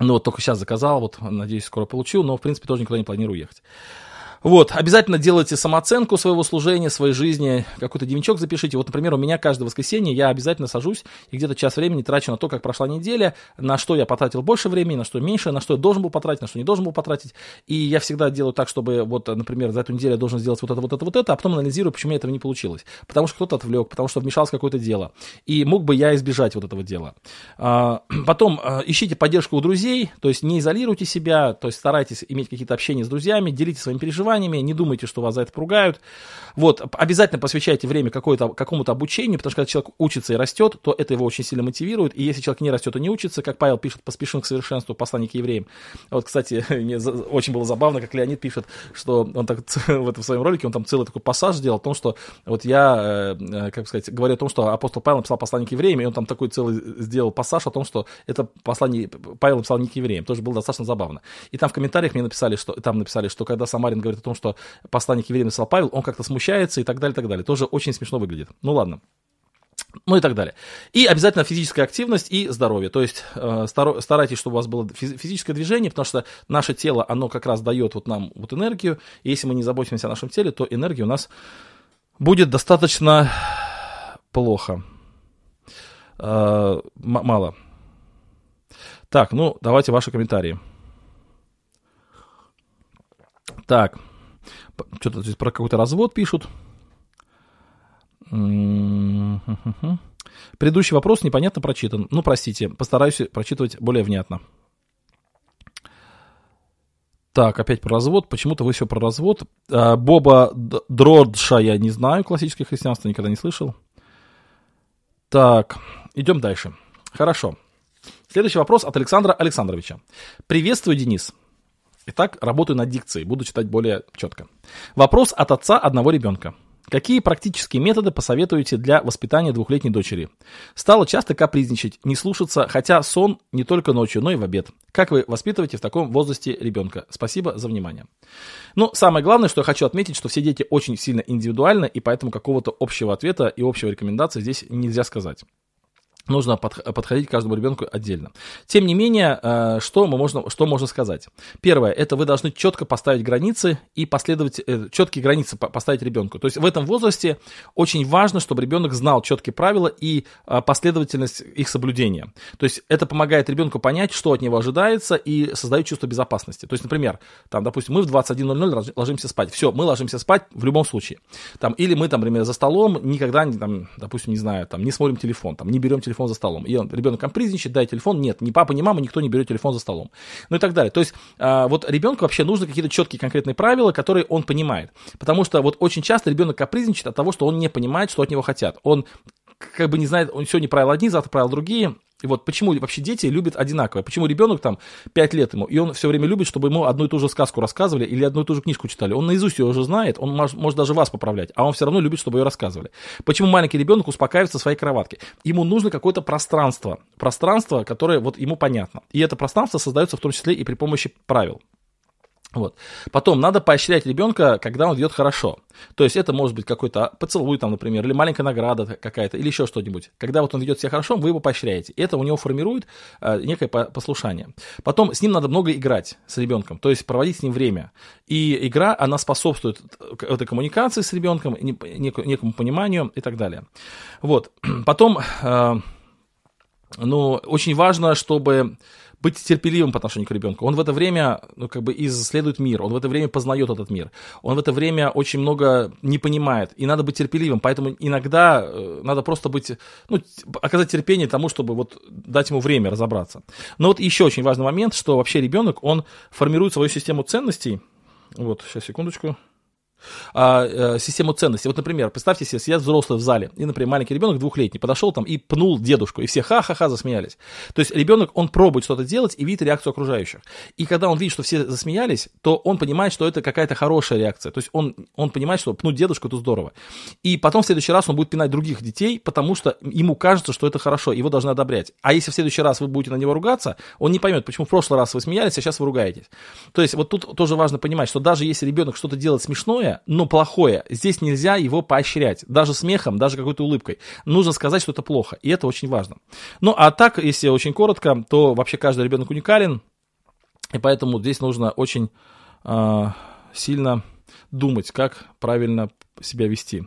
Ну вот только сейчас заказал, вот надеюсь, скоро получу, но в принципе тоже никуда не планирую ехать. Вот, обязательно делайте самооценку своего служения, своей жизни, какой-то дневничок запишите. Вот, например, у меня каждое воскресенье я обязательно сажусь и где-то час времени трачу на то, как прошла неделя, на что я потратил больше времени, на что меньше, на что я должен был потратить, на что не должен был потратить. И я всегда делаю так, чтобы, вот, например, за эту неделю я должен сделать вот это, вот это, вот это, а потом анализирую, почему этого не получилось. Потому что кто-то отвлек, потому что вмешалось какое-то дело. И мог бы я избежать вот этого дела. А, потом а, ищите поддержку у друзей, то есть не изолируйте себя, то есть старайтесь иметь какие-то общения с друзьями, делитесь своими переживаниями, переживаниями, не думайте, что вас за это поругают. Вот, обязательно посвящайте время какому-то обучению, потому что когда человек учится и растет, то это его очень сильно мотивирует, и если человек не растет и не учится, как Павел пишет, поспешим к совершенству, послание к евреям. Вот, кстати, мне очень было забавно, как Леонид пишет, что он так в этом своем ролике, он там целый такой пассаж сделал о том, что вот я, э, э, как сказать, говорю о том, что апостол Павел написал послание к евреям, и он там такой целый сделал пассаж о том, что это послание Павел написал не к евреям, тоже было достаточно забавно. И там в комментариях мне написали, что там написали, что когда Самарин говорит о том, что посланник евреям написал Павел, он как-то смущается и так далее, и так далее. Тоже очень смешно выглядит. Ну ладно. Ну и так далее. И обязательно физическая активность и здоровье. То есть э, старайтесь, чтобы у вас было физическое движение, потому что наше тело, оно как раз дает вот нам вот энергию. И если мы не заботимся о нашем теле, то энергии у нас будет достаточно плохо. Э, мало. Так, ну давайте ваши комментарии. Так. Что-то здесь про какой-то развод пишут. Предыдущий вопрос непонятно прочитан. Ну, простите, постараюсь прочитывать более внятно. Так, опять про развод. Почему-то вы все про развод. А, Боба Дродша я не знаю, классическое христианство никогда не слышал. Так, идем дальше. Хорошо. Следующий вопрос от Александра Александровича. Приветствую, Денис. Итак, работаю над дикцией, буду читать более четко. Вопрос от отца одного ребенка. Какие практические методы посоветуете для воспитания двухлетней дочери? Стала часто капризничать, не слушаться, хотя сон не только ночью, но и в обед. Как вы воспитываете в таком возрасте ребенка? Спасибо за внимание. Ну, самое главное, что я хочу отметить, что все дети очень сильно индивидуальны, и поэтому какого-то общего ответа и общего рекомендации здесь нельзя сказать нужно подходить к каждому ребенку отдельно. Тем не менее, э, что, мы можно, что можно сказать? Первое, это вы должны четко поставить границы и последовать, э, четкие границы поставить ребенку. То есть в этом возрасте очень важно, чтобы ребенок знал четкие правила и э, последовательность их соблюдения. То есть это помогает ребенку понять, что от него ожидается и создает чувство безопасности. То есть, например, там, допустим, мы в 21.00 ложимся спать. Все, мы ложимся спать в любом случае. Там, или мы, там, например, за столом никогда, там, допустим, не знаю, там, не смотрим телефон, там, не берем телефон телефон за столом. И он, ребенок капризничает, дай телефон, нет, ни папа, ни мама, никто не берет телефон за столом. Ну и так далее. То есть а, вот ребенку вообще нужны какие-то четкие конкретные правила, которые он понимает. Потому что вот очень часто ребенок капризничает от того, что он не понимает, что от него хотят. Он как бы не знает, он сегодня правила одни, завтра правила другие, и вот почему вообще дети любят одинаково. Почему ребенок там 5 лет ему, и он все время любит, чтобы ему одну и ту же сказку рассказывали или одну и ту же книжку читали. Он наизусть ее уже знает, он может, может даже вас поправлять, а он все равно любит, чтобы ее рассказывали. Почему маленький ребенок успокаивается в своей кроватке? Ему нужно какое-то пространство, пространство, которое вот ему понятно. И это пространство создается в том числе и при помощи правил. Вот. Потом надо поощрять ребенка, когда он ведет хорошо. То есть это может быть какой-то поцелуй, там, например, или маленькая награда какая-то, или еще что-нибудь. Когда вот он ведет себя хорошо, вы его поощряете. Это у него формирует э, некое послушание. Потом с ним надо много играть, с ребенком, то есть проводить с ним время. И игра, она способствует этой коммуникации с ребенком, некому пониманию и так далее. Вот. Потом... Э, но очень важно, чтобы быть терпеливым по отношению к ребенку. Он в это время, ну, как бы исследует мир, он в это время познает этот мир, он в это время очень много не понимает, и надо быть терпеливым, поэтому иногда э, надо просто быть, ну, оказать терпение тому, чтобы вот дать ему время разобраться. Но вот еще очень важный момент, что вообще ребенок, он формирует свою систему ценностей, вот, сейчас, секундочку, а, э, систему ценностей. Вот, например, представьте себе, сидят взрослые в зале, и, например, маленький ребенок двухлетний подошел там и пнул дедушку, и все ха-ха-ха засмеялись. То есть ребенок, он пробует что-то делать и видит реакцию окружающих. И когда он видит, что все засмеялись, то он понимает, что это какая-то хорошая реакция. То есть он, он понимает, что пнуть дедушку это здорово. И потом в следующий раз он будет пинать других детей, потому что ему кажется, что это хорошо, его должны одобрять. А если в следующий раз вы будете на него ругаться, он не поймет, почему в прошлый раз вы смеялись, а сейчас вы ругаетесь. То есть вот тут тоже важно понимать, что даже если ребенок что-то делает смешное, но плохое. Здесь нельзя его поощрять, даже смехом, даже какой-то улыбкой. Нужно сказать, что это плохо, и это очень важно. Ну, а так, если очень коротко, то вообще каждый ребенок уникален, и поэтому здесь нужно очень э, сильно думать, как правильно себя вести.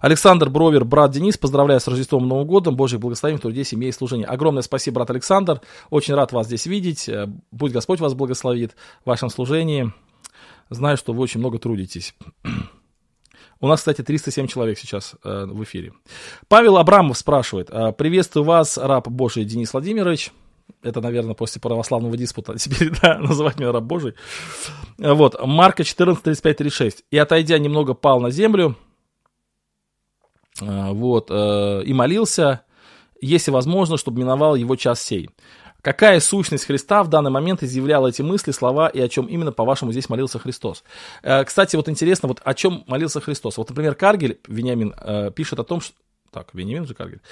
Александр Бровер, брат Денис, поздравляю с Рождеством и Новым годом, Божьих благословений в труде, семье и служении. Огромное спасибо, брат Александр, очень рад вас здесь видеть, пусть Господь вас благословит в вашем служении. Знаю, что вы очень много трудитесь. У нас, кстати, 307 человек сейчас э, в эфире. Павел Абрамов спрашивает. «А, Приветствую вас, раб Божий Денис Владимирович. Это, наверное, после православного диспута. Теперь, да, называть меня раб Божий. Вот, Марка 14, 35, 36. «И, отойдя немного, пал на землю, э, вот, э, и молился, если возможно, чтобы миновал его час сей. Какая сущность Христа в данный момент изъявляла эти мысли, слова и о чем именно, по-вашему, здесь молился Христос? Э, кстати, вот интересно, вот о чем молился Христос. Вот, например, Каргель, Вениамин, э, пишет о том, что... Так, Вениамин же Каргель.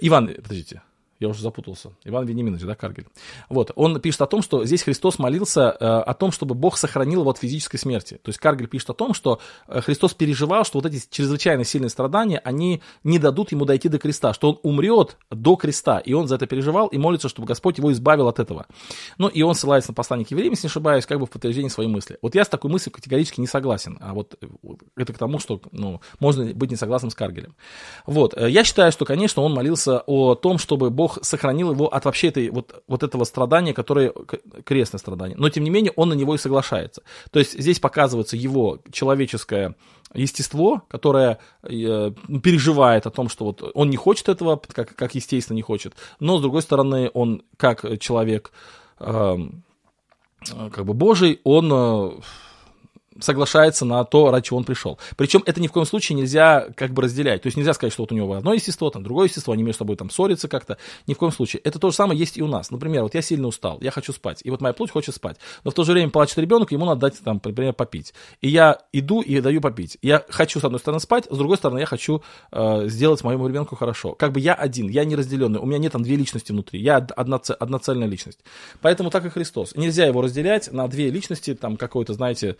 Иван, подождите, я уже запутался, Иван Вениаминович, да, Каргель. Вот, он пишет о том, что здесь Христос молился э, о том, чтобы Бог сохранил его от физической смерти. То есть Каргель пишет о том, что э, Христос переживал, что вот эти чрезвычайно сильные страдания, они не дадут ему дойти до креста, что он умрет до креста, и он за это переживал и молится, чтобы Господь его избавил от этого. Ну, и он ссылается на послание к евреям, если не ошибаюсь, как бы в подтверждение своей мысли. Вот я с такой мыслью категорически не согласен, а вот это к тому, что, ну, можно быть не согласным с Каргелем. Вот, э, я считаю, что, конечно, он молился о том, чтобы Бог сохранил его от вообще этой, вот, вот этого страдания, которое крестное страдание. Но, тем не менее, он на него и соглашается. То есть здесь показывается его человеческое естество, которое э, переживает о том, что вот он не хочет этого, как, как естественно не хочет, но, с другой стороны, он как человек э, как бы Божий, он... Э, соглашается на то, ради чего он пришел. Причем это ни в коем случае нельзя как бы разделять. То есть нельзя сказать, что вот у него одно естество, там другое естество, они между собой там ссорятся как-то. Ни в коем случае. Это то же самое есть и у нас. Например, вот я сильно устал, я хочу спать, и вот моя плоть хочет спать. Но в то же время плачет ребенок, ему надо дать там, например, попить. И я иду и даю попить. Я хочу, с одной стороны, спать, с другой стороны, я хочу э, сделать моему ребенку хорошо. Как бы я один, я не разделенный, у меня нет там две личности внутри, я одна, одна цельная личность. Поэтому так и Христос. Нельзя его разделять на две личности, там какой-то, знаете,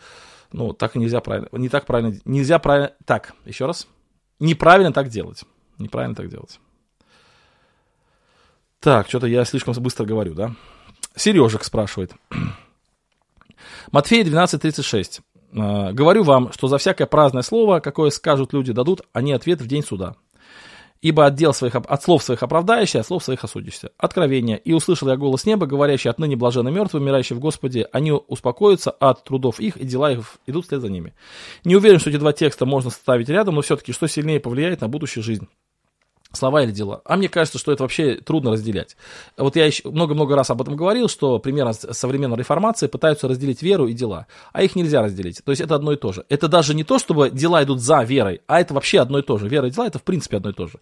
ну, так нельзя правильно, не так правильно, нельзя правильно, так, еще раз, неправильно так делать, неправильно так делать. Так, что-то я слишком быстро говорю, да? Сережек спрашивает. Матфея 12.36. «Э, говорю вам, что за всякое праздное слово, какое скажут люди, дадут они ответ в день суда. Ибо от, дел своих, от слов своих оправдаешься, от слов своих осудишься. Откровение. И услышал я голос неба, говорящий отныне блаженно мертвые, умирающие в Господе, они успокоятся от трудов их, и дела их идут вслед за ними. Не уверен, что эти два текста можно ставить рядом, но все-таки что сильнее повлияет на будущую жизнь слова или дела. А мне кажется, что это вообще трудно разделять. Вот я еще много-много раз об этом говорил, что примерно современная реформация пытаются разделить веру и дела, а их нельзя разделить. То есть это одно и то же. Это даже не то, чтобы дела идут за верой, а это вообще одно и то же. Вера и дела это в принципе одно и то же.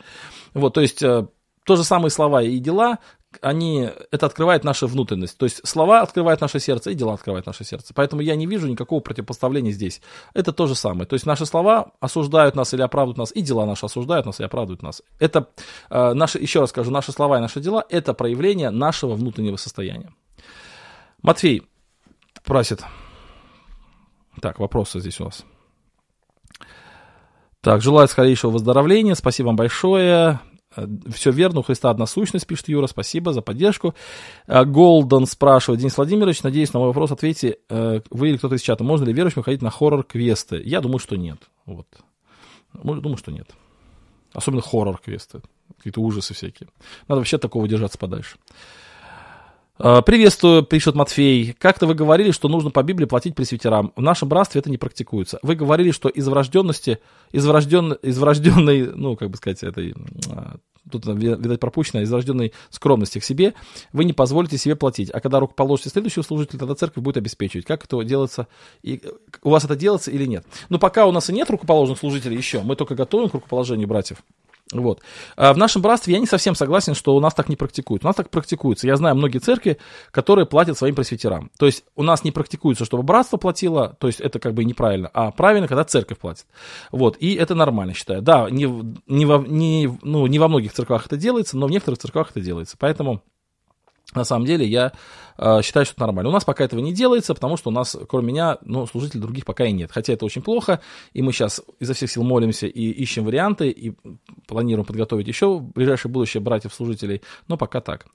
Вот, то есть э, то же самые слова и дела, они, это открывает нашу внутренность. То есть слова открывают наше сердце, и дела открывают наше сердце. Поэтому я не вижу никакого противопоставления здесь. Это то же самое. То есть наши слова осуждают нас или оправдывают нас, и дела наши осуждают нас и оправдывают нас. Это, э, наши, еще раз скажу, наши слова и наши дела – это проявление нашего внутреннего состояния. Матфей просит. Так, вопросы здесь у нас. Так, желаю скорейшего выздоровления. Спасибо вам большое. Э, Все верно, у Христа одна сущность, пишет Юра, спасибо за поддержку. Э, Голден спрашивает, Денис Владимирович, надеюсь, на мой вопрос ответьте, э, вы или кто-то из чата, можно ли верующим ходить на хоррор-квесты? Я думаю, что нет. Вот. Думаю, что нет. Особенно хоррор-квесты. какие-то ужасы всякие. Надо вообще такого держаться подальше. А, приветствую, пишет Матфей. Как-то вы говорили, что нужно по Библии платить пресвитерам. В нашем братстве это не практикуется. Вы говорили, что из врожденности, из, врожден, из врожденной, ну, как бы сказать, этой, а, тут, видать, пропущено, из врожденной скромности к себе, вы не позволите себе платить. А когда руку положите следующего служителя, тогда церковь будет обеспечивать. Как это делается? И, у вас это делается или нет? Но пока у нас и нет рукоположенных служителей еще, мы только готовим к рукоположению братьев. Вот. А в нашем братстве я не совсем согласен, что у нас так не практикуют. У нас так практикуется. Я знаю многие церкви, которые платят своим пресвитерам. То есть у нас не практикуется, чтобы братство платило, то есть это как бы неправильно, а правильно, когда церковь платит. Вот. И это нормально, считаю. Да, не, не, во, не, ну, не во многих церквах это делается, но в некоторых церквах это делается. Поэтому на самом деле я э, считаю, что это нормально. У нас пока этого не делается, потому что у нас, кроме меня, ну, служителей других пока и нет. Хотя это очень плохо, и мы сейчас изо всех сил молимся и ищем варианты, и планируем подготовить еще в ближайшее будущее братьев-служителей, но пока так.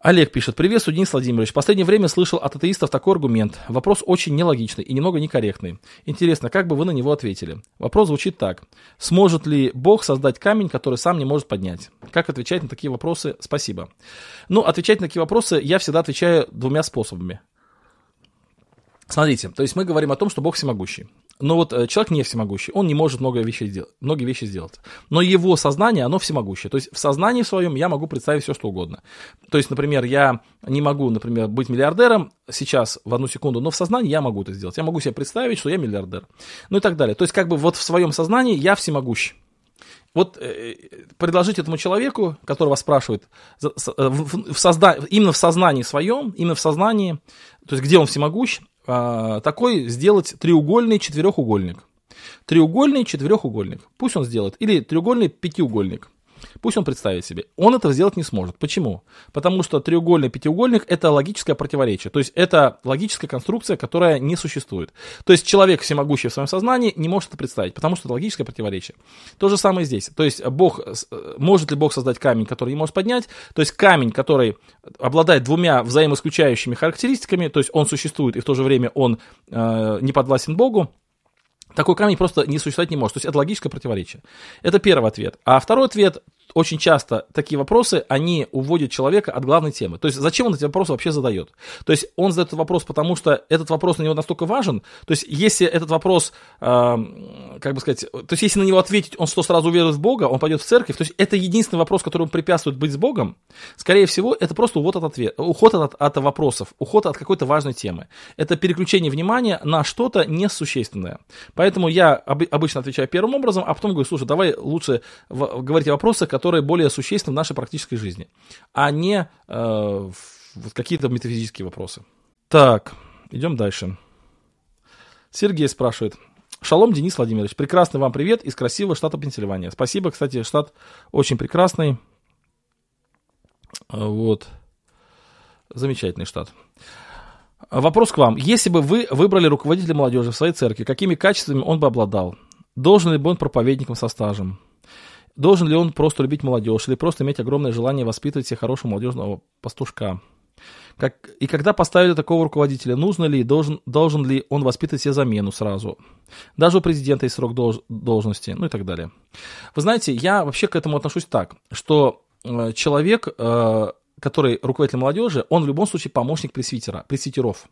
Олег пишет. Приветствую, Денис Владимирович. В последнее время слышал от атеистов такой аргумент. Вопрос очень нелогичный и немного некорректный. Интересно, как бы вы на него ответили? Вопрос звучит так. Сможет ли Бог создать камень, который сам не может поднять? Как отвечать на такие вопросы? Спасибо. Ну, отвечать на такие вопросы я всегда отвечаю двумя способами. Смотрите, то есть мы говорим о том, что Бог всемогущий. Но вот э, человек не всемогущий, он не может много вещей сделать, многие вещи сделать. Но его сознание, оно всемогущее. То есть в сознании своем я могу представить все, что угодно. То есть, например, я не могу, например, быть миллиардером сейчас в одну секунду, но в сознании я могу это сделать. Я могу себе представить, что я миллиардер. Ну и так далее. То есть как бы вот в своем сознании я всемогущий. Вот э, предложить этому человеку, который вас спрашивает, э, в, в созда... именно в сознании своем, именно в сознании, то есть где он всемогущ, а, такой сделать треугольный четырехугольник. Треугольный четырехугольник. Пусть он сделает. Или треугольный пятиугольник. Пусть он представит себе. Он этого сделать не сможет. Почему? Потому что треугольный пятиугольник – это логическое противоречие. То есть это логическая конструкция, которая не существует. То есть человек, всемогущий в своем сознании, не может это представить, потому что это логическое противоречие. То же самое здесь. То есть Бог, э, может ли Бог создать камень, который не может поднять? То есть камень, который обладает двумя взаимоисключающими характеристиками, то есть он существует и в то же время он э, не подвластен Богу, такой камень просто не существовать не может. То есть это логическое противоречие. Это первый ответ. А второй ответ, очень часто такие вопросы, они уводят человека от главной темы. То есть зачем он эти вопросы вообще задает? То есть он задает этот вопрос, потому что этот вопрос для него настолько важен. То есть если этот вопрос, э, как бы сказать, то есть если на него ответить, он что сразу уверует в Бога, он пойдет в церковь. То есть это единственный вопрос, который препятствует быть с Богом. Скорее всего, это просто уход от, ответ, уход от, от вопросов, уход от какой-то важной темы. Это переключение внимания на что-то несущественное. Поэтому я обычно отвечаю первым образом, а потом говорю, слушай, давай лучше говорить о вопросах, которые более существенны в нашей практической жизни, а не э, какие-то метафизические вопросы. Так, идем дальше. Сергей спрашивает. Шалом, Денис Владимирович. Прекрасный вам привет из красивого штата Пенсильвания. Спасибо, кстати, штат очень прекрасный. Вот. Замечательный штат. Вопрос к вам. Если бы вы выбрали руководителя молодежи в своей церкви, какими качествами он бы обладал? Должен ли бы он проповедником со стажем? Должен ли он просто любить молодежь или просто иметь огромное желание воспитывать себе хорошего молодежного пастушка? Как, и когда поставили такого руководителя, нужно ли, должен, должен ли он воспитывать себе замену сразу? Даже у президента есть срок долж, должности, ну и так далее. Вы знаете, я вообще к этому отношусь так, что э, человек, э, который руководитель молодежи, он в любом случае помощник пресвитера, пресвитеров.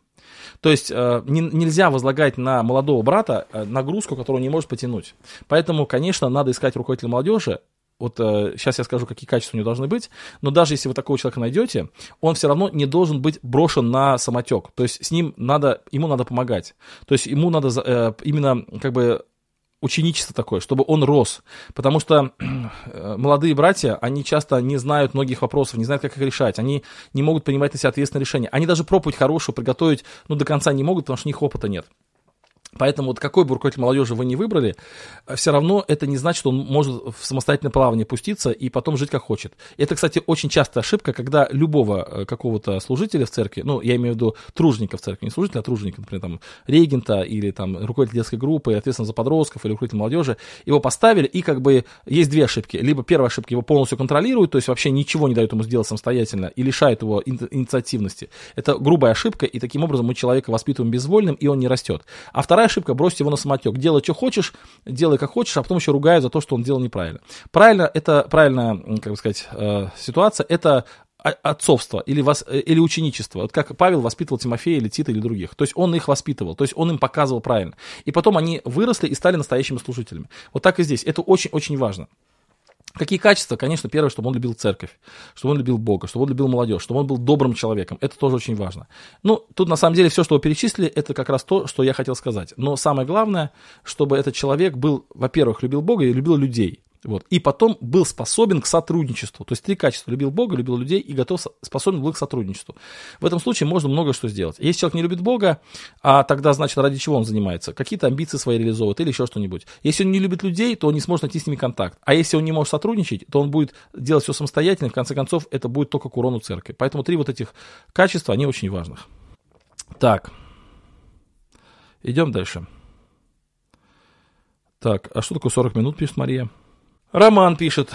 То есть э, не, нельзя возлагать на молодого брата э, нагрузку, которую он не может потянуть. Поэтому, конечно, надо искать руководителя молодежи, вот э, сейчас я скажу, какие качества у него должны быть, но даже если вы такого человека найдете, он все равно не должен быть брошен на самотек. То есть с ним надо, ему надо помогать. То есть ему надо э, именно как бы ученичество такое, чтобы он рос. Потому что э, молодые братья, они часто не знают многих вопросов, не знают, как их решать. Они не могут принимать на себя ответственное решение. Они даже проповедь хорошую приготовить, ну, до конца не могут, потому что у них опыта нет. Поэтому вот какой бы руководитель молодежи вы не выбрали, все равно это не значит, что он может в самостоятельное плавание пуститься и потом жить как хочет. Это, кстати, очень частая ошибка, когда любого э, какого-то служителя в церкви, ну, я имею в виду тружника в церкви, не служителя, а тружника, например, там, регента или там руководитель детской группы, ответственно за подростков или руководитель молодежи, его поставили, и как бы есть две ошибки. Либо первая ошибка, его полностью контролируют, то есть вообще ничего не дают ему сделать самостоятельно и лишает его инициативности. Это грубая ошибка, и таким образом мы человека воспитываем безвольным, и он не растет. А вторая ошибка, бросьте его на самотек. Делай, что хочешь, делай, как хочешь, а потом еще ругаю за то, что он делал неправильно. Правильно, это правильная, как бы сказать, э, ситуация, это отцовство или, вас, э, или ученичество. Вот как Павел воспитывал Тимофея или Тита или других. То есть он их воспитывал, то есть он им показывал правильно. И потом они выросли и стали настоящими служителями. Вот так и здесь. Это очень-очень важно. Какие качества? Конечно, первое, чтобы он любил церковь, чтобы он любил Бога, чтобы он любил молодежь, чтобы он был добрым человеком. Это тоже очень важно. Ну, тут на самом деле все, что вы перечислили, это как раз то, что я хотел сказать. Но самое главное, чтобы этот человек был, во-первых, любил Бога и любил людей. Вот. И потом был способен к сотрудничеству. То есть три качества. Любил Бога, любил людей и готов, способен был к сотрудничеству. В этом случае можно много что сделать. Если человек не любит Бога, а тогда, значит, ради чего он занимается? Какие-то амбиции свои реализовывает или еще что-нибудь. Если он не любит людей, то он не сможет найти с ними контакт. А если он не может сотрудничать, то он будет делать все самостоятельно. И в конце концов, это будет только к урону церкви. Поэтому три вот этих качества, они очень важны. Так. Идем дальше. Так, а что такое 40 минут, пишет Мария? Роман пишет.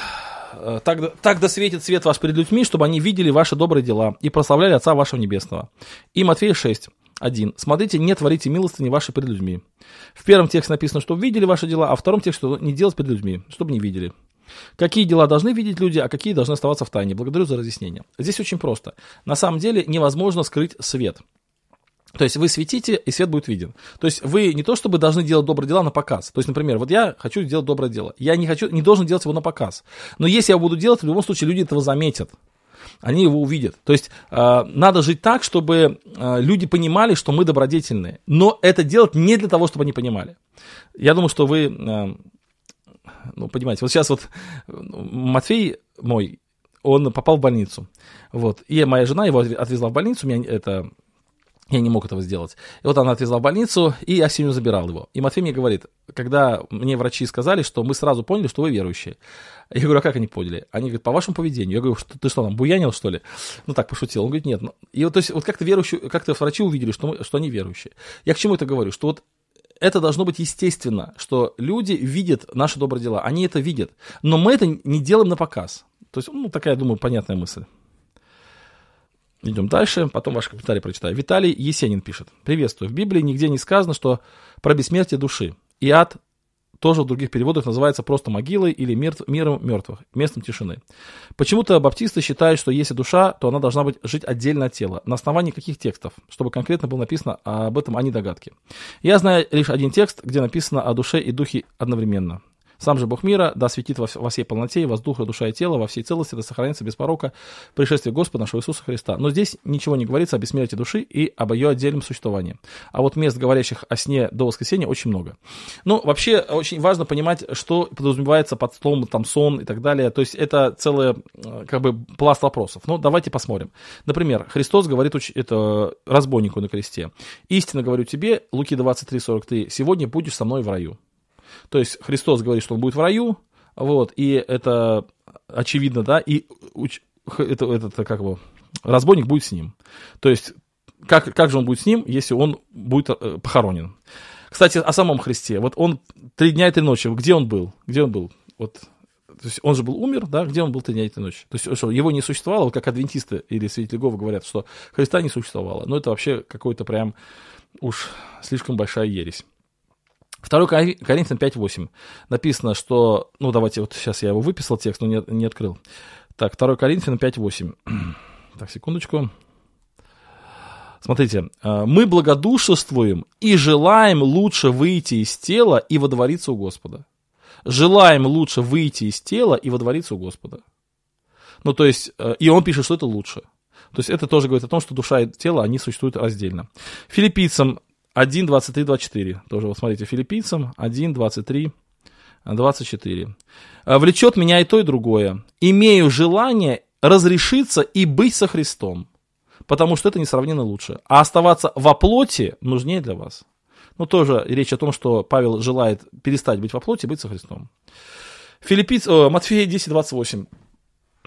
«Э, так, так да светит свет ваш перед людьми, чтобы они видели ваши добрые дела и прославляли Отца вашего Небесного. И Матфея 6, 1. Смотрите, не творите милостыни ваши перед людьми. В первом тексте написано, что видели ваши дела, а в втором тексте, что не делать перед людьми, чтобы не видели. Какие дела должны видеть люди, а какие должны оставаться в тайне? Благодарю за разъяснение. Здесь очень просто. На самом деле невозможно скрыть свет. То есть вы светите, и свет будет виден. То есть вы не то чтобы должны делать добрые дела на показ. То есть, например, вот я хочу сделать доброе дело. Я не хочу, не должен делать его на показ. Но если я буду делать, в любом случае люди этого заметят. Они его увидят. То есть э, надо жить так, чтобы э, люди понимали, что мы добродетельные. Но это делать не для того, чтобы они понимали. Я думаю, что вы, э, ну, понимаете, вот сейчас вот Матфей мой, он попал в больницу. Вот. И моя жена его отвезла в больницу, меня это я не мог этого сделать. И вот она отвезла в больницу, и сегодня забирал его. И Матвей мне говорит, когда мне врачи сказали, что мы сразу поняли, что вы верующие. Я говорю, а как они поняли? Они говорят, по вашему поведению. Я говорю, что ты что, там, буянил, что ли? Ну, так пошутил. Он говорит, нет. Ну, и вот, то есть, вот как-то верующие, как-то врачи увидели, что, мы, что они верующие. Я к чему это говорю? Что вот это должно быть естественно, что люди видят наши добрые дела. Они это видят. Но мы это не делаем на показ. То есть, ну, такая, думаю, понятная мысль. Идем дальше, потом ваш комментарий прочитаю. Виталий Есенин пишет. Приветствую. В Библии нигде не сказано, что про бессмертие души. И ад тоже в других переводах называется просто могилой или мертв, миром мертвых, местом тишины. Почему-то баптисты считают, что если душа, то она должна быть жить отдельно от тела. На основании каких текстов? Чтобы конкретно было написано об этом, а не догадки. Я знаю лишь один текст, где написано о душе и духе одновременно. Сам же Бог мира, да светит во, всей полноте, воздуха, душа и тело, во всей целости, да сохранится без порока пришествие Господа нашего Иисуса Христа. Но здесь ничего не говорится о бессмертии души и об ее отдельном существовании. А вот мест, говорящих о сне до воскресенья, очень много. Ну, вообще, очень важно понимать, что подразумевается под словом там сон и так далее. То есть это целый э, как бы пласт вопросов. Ну, давайте посмотрим. Например, Христос говорит это разбойнику на кресте. «Истинно говорю тебе, Луки 23, 40, ты сегодня будешь со мной в раю». То есть Христос говорит, что он будет в раю, вот, и это очевидно, да, и это, это как бы, разбойник будет с ним. То есть, как, как же он будет с ним, если он будет э, похоронен? Кстати, о самом Христе. Вот он три дня и три ночи, где он был? Где он был? Вот то есть он же был умер, да, где он был три дня и три ночи? То есть что, его не существовало, вот как адвентисты или свидетели Гова говорят, что Христа не существовало. Но это вообще какой-то прям уж слишком большая ересь. 2 Коринфянам 5.8 написано, что... Ну, давайте, вот сейчас я его выписал текст, но не, не открыл. Так, 2 Коринфянам 5.8. Так, секундочку. Смотрите, «Э, мы благодушествуем и желаем лучше выйти из тела и водвориться у Господа. Желаем лучше выйти из тела и водвориться у Господа. Ну, то есть, э, и он пишет, что это лучше. То есть это тоже говорит о том, что душа и тело, они существуют раздельно. Филиппийцам 1, 23, 24. Тоже вот смотрите, филиппийцам 1, 23, 24. «Влечет меня и то, и другое. Имею желание разрешиться и быть со Христом, потому что это несравненно лучше. А оставаться во плоти нужнее для вас». Ну, тоже речь о том, что Павел желает перестать быть во плоти и быть со Христом. Филиппийц, о, Матфея 10, 28.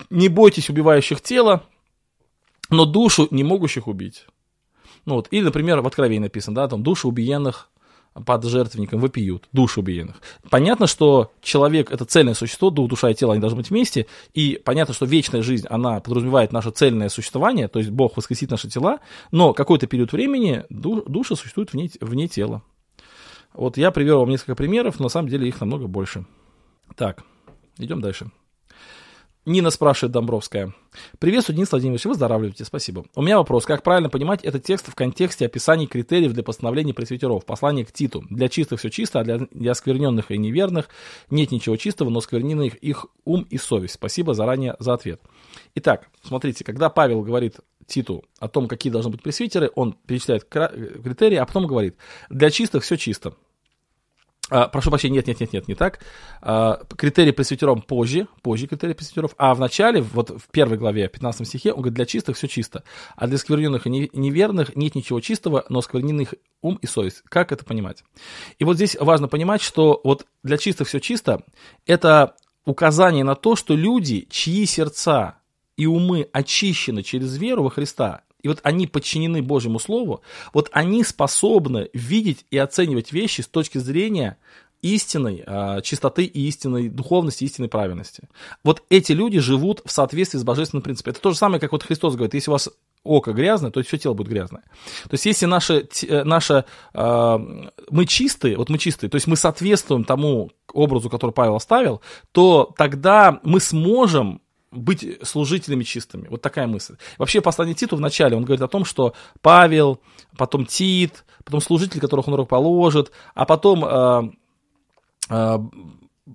«Не бойтесь убивающих тело, но душу не могущих убить». Ну, вот. Или, например, в Откровении написано, да, там души убиенных под жертвенником вопиют, души убиенных. Понятно, что человек — это цельное существо, дух, душа и тело, они должны быть вместе, и понятно, что вечная жизнь, она подразумевает наше цельное существование, то есть Бог воскресит наши тела, но какой-то период времени души существуют вне, вне тела. Вот я привел вам несколько примеров, но на самом деле их намного больше. Так, идем дальше. Нина спрашивает Домбровская. Приветствую, Денис Владимирович, выздоравливайте, спасибо. У меня вопрос, как правильно понимать этот текст в контексте описаний критериев для постановления пресвитеров? Послание к Титу. Для чистых все чисто, а для, для оскверненных и неверных нет ничего чистого, но сквернены их, их ум и совесть. Спасибо заранее за ответ. Итак, смотрите, когда Павел говорит Титу о том, какие должны быть пресвитеры, он перечисляет критерии, а потом говорит, для чистых все чисто. А, прошу прощения, нет, нет, нет, нет, не так. А, критерий пресвитером позже, позже критерий пресвитеров, а в начале, вот в первой главе, 15 стихе, он говорит, для чистых все чисто, а для скверненных и неверных нет ничего чистого, но скверненных ум и совесть. Как это понимать? И вот здесь важно понимать, что вот для чистых все чисто, это указание на то, что люди, чьи сердца и умы очищены через веру во Христа, и вот они подчинены Божьему Слову, вот они способны видеть и оценивать вещи с точки зрения истинной э, чистоты и истинной духовности, истинной правильности. Вот эти люди живут в соответствии с божественным принципом. Это то же самое, как вот Христос говорит, если у вас око грязное, то все тело будет грязное. То есть если наше, э, наше, э, мы чистые, вот мы чистые, то есть мы соответствуем тому образу, который Павел оставил, то тогда мы сможем быть служителями чистыми. Вот такая мысль. Вообще, послание Титу в начале, он говорит о том, что Павел, потом Тит, потом служитель, которых он рук положит, а потом э, э,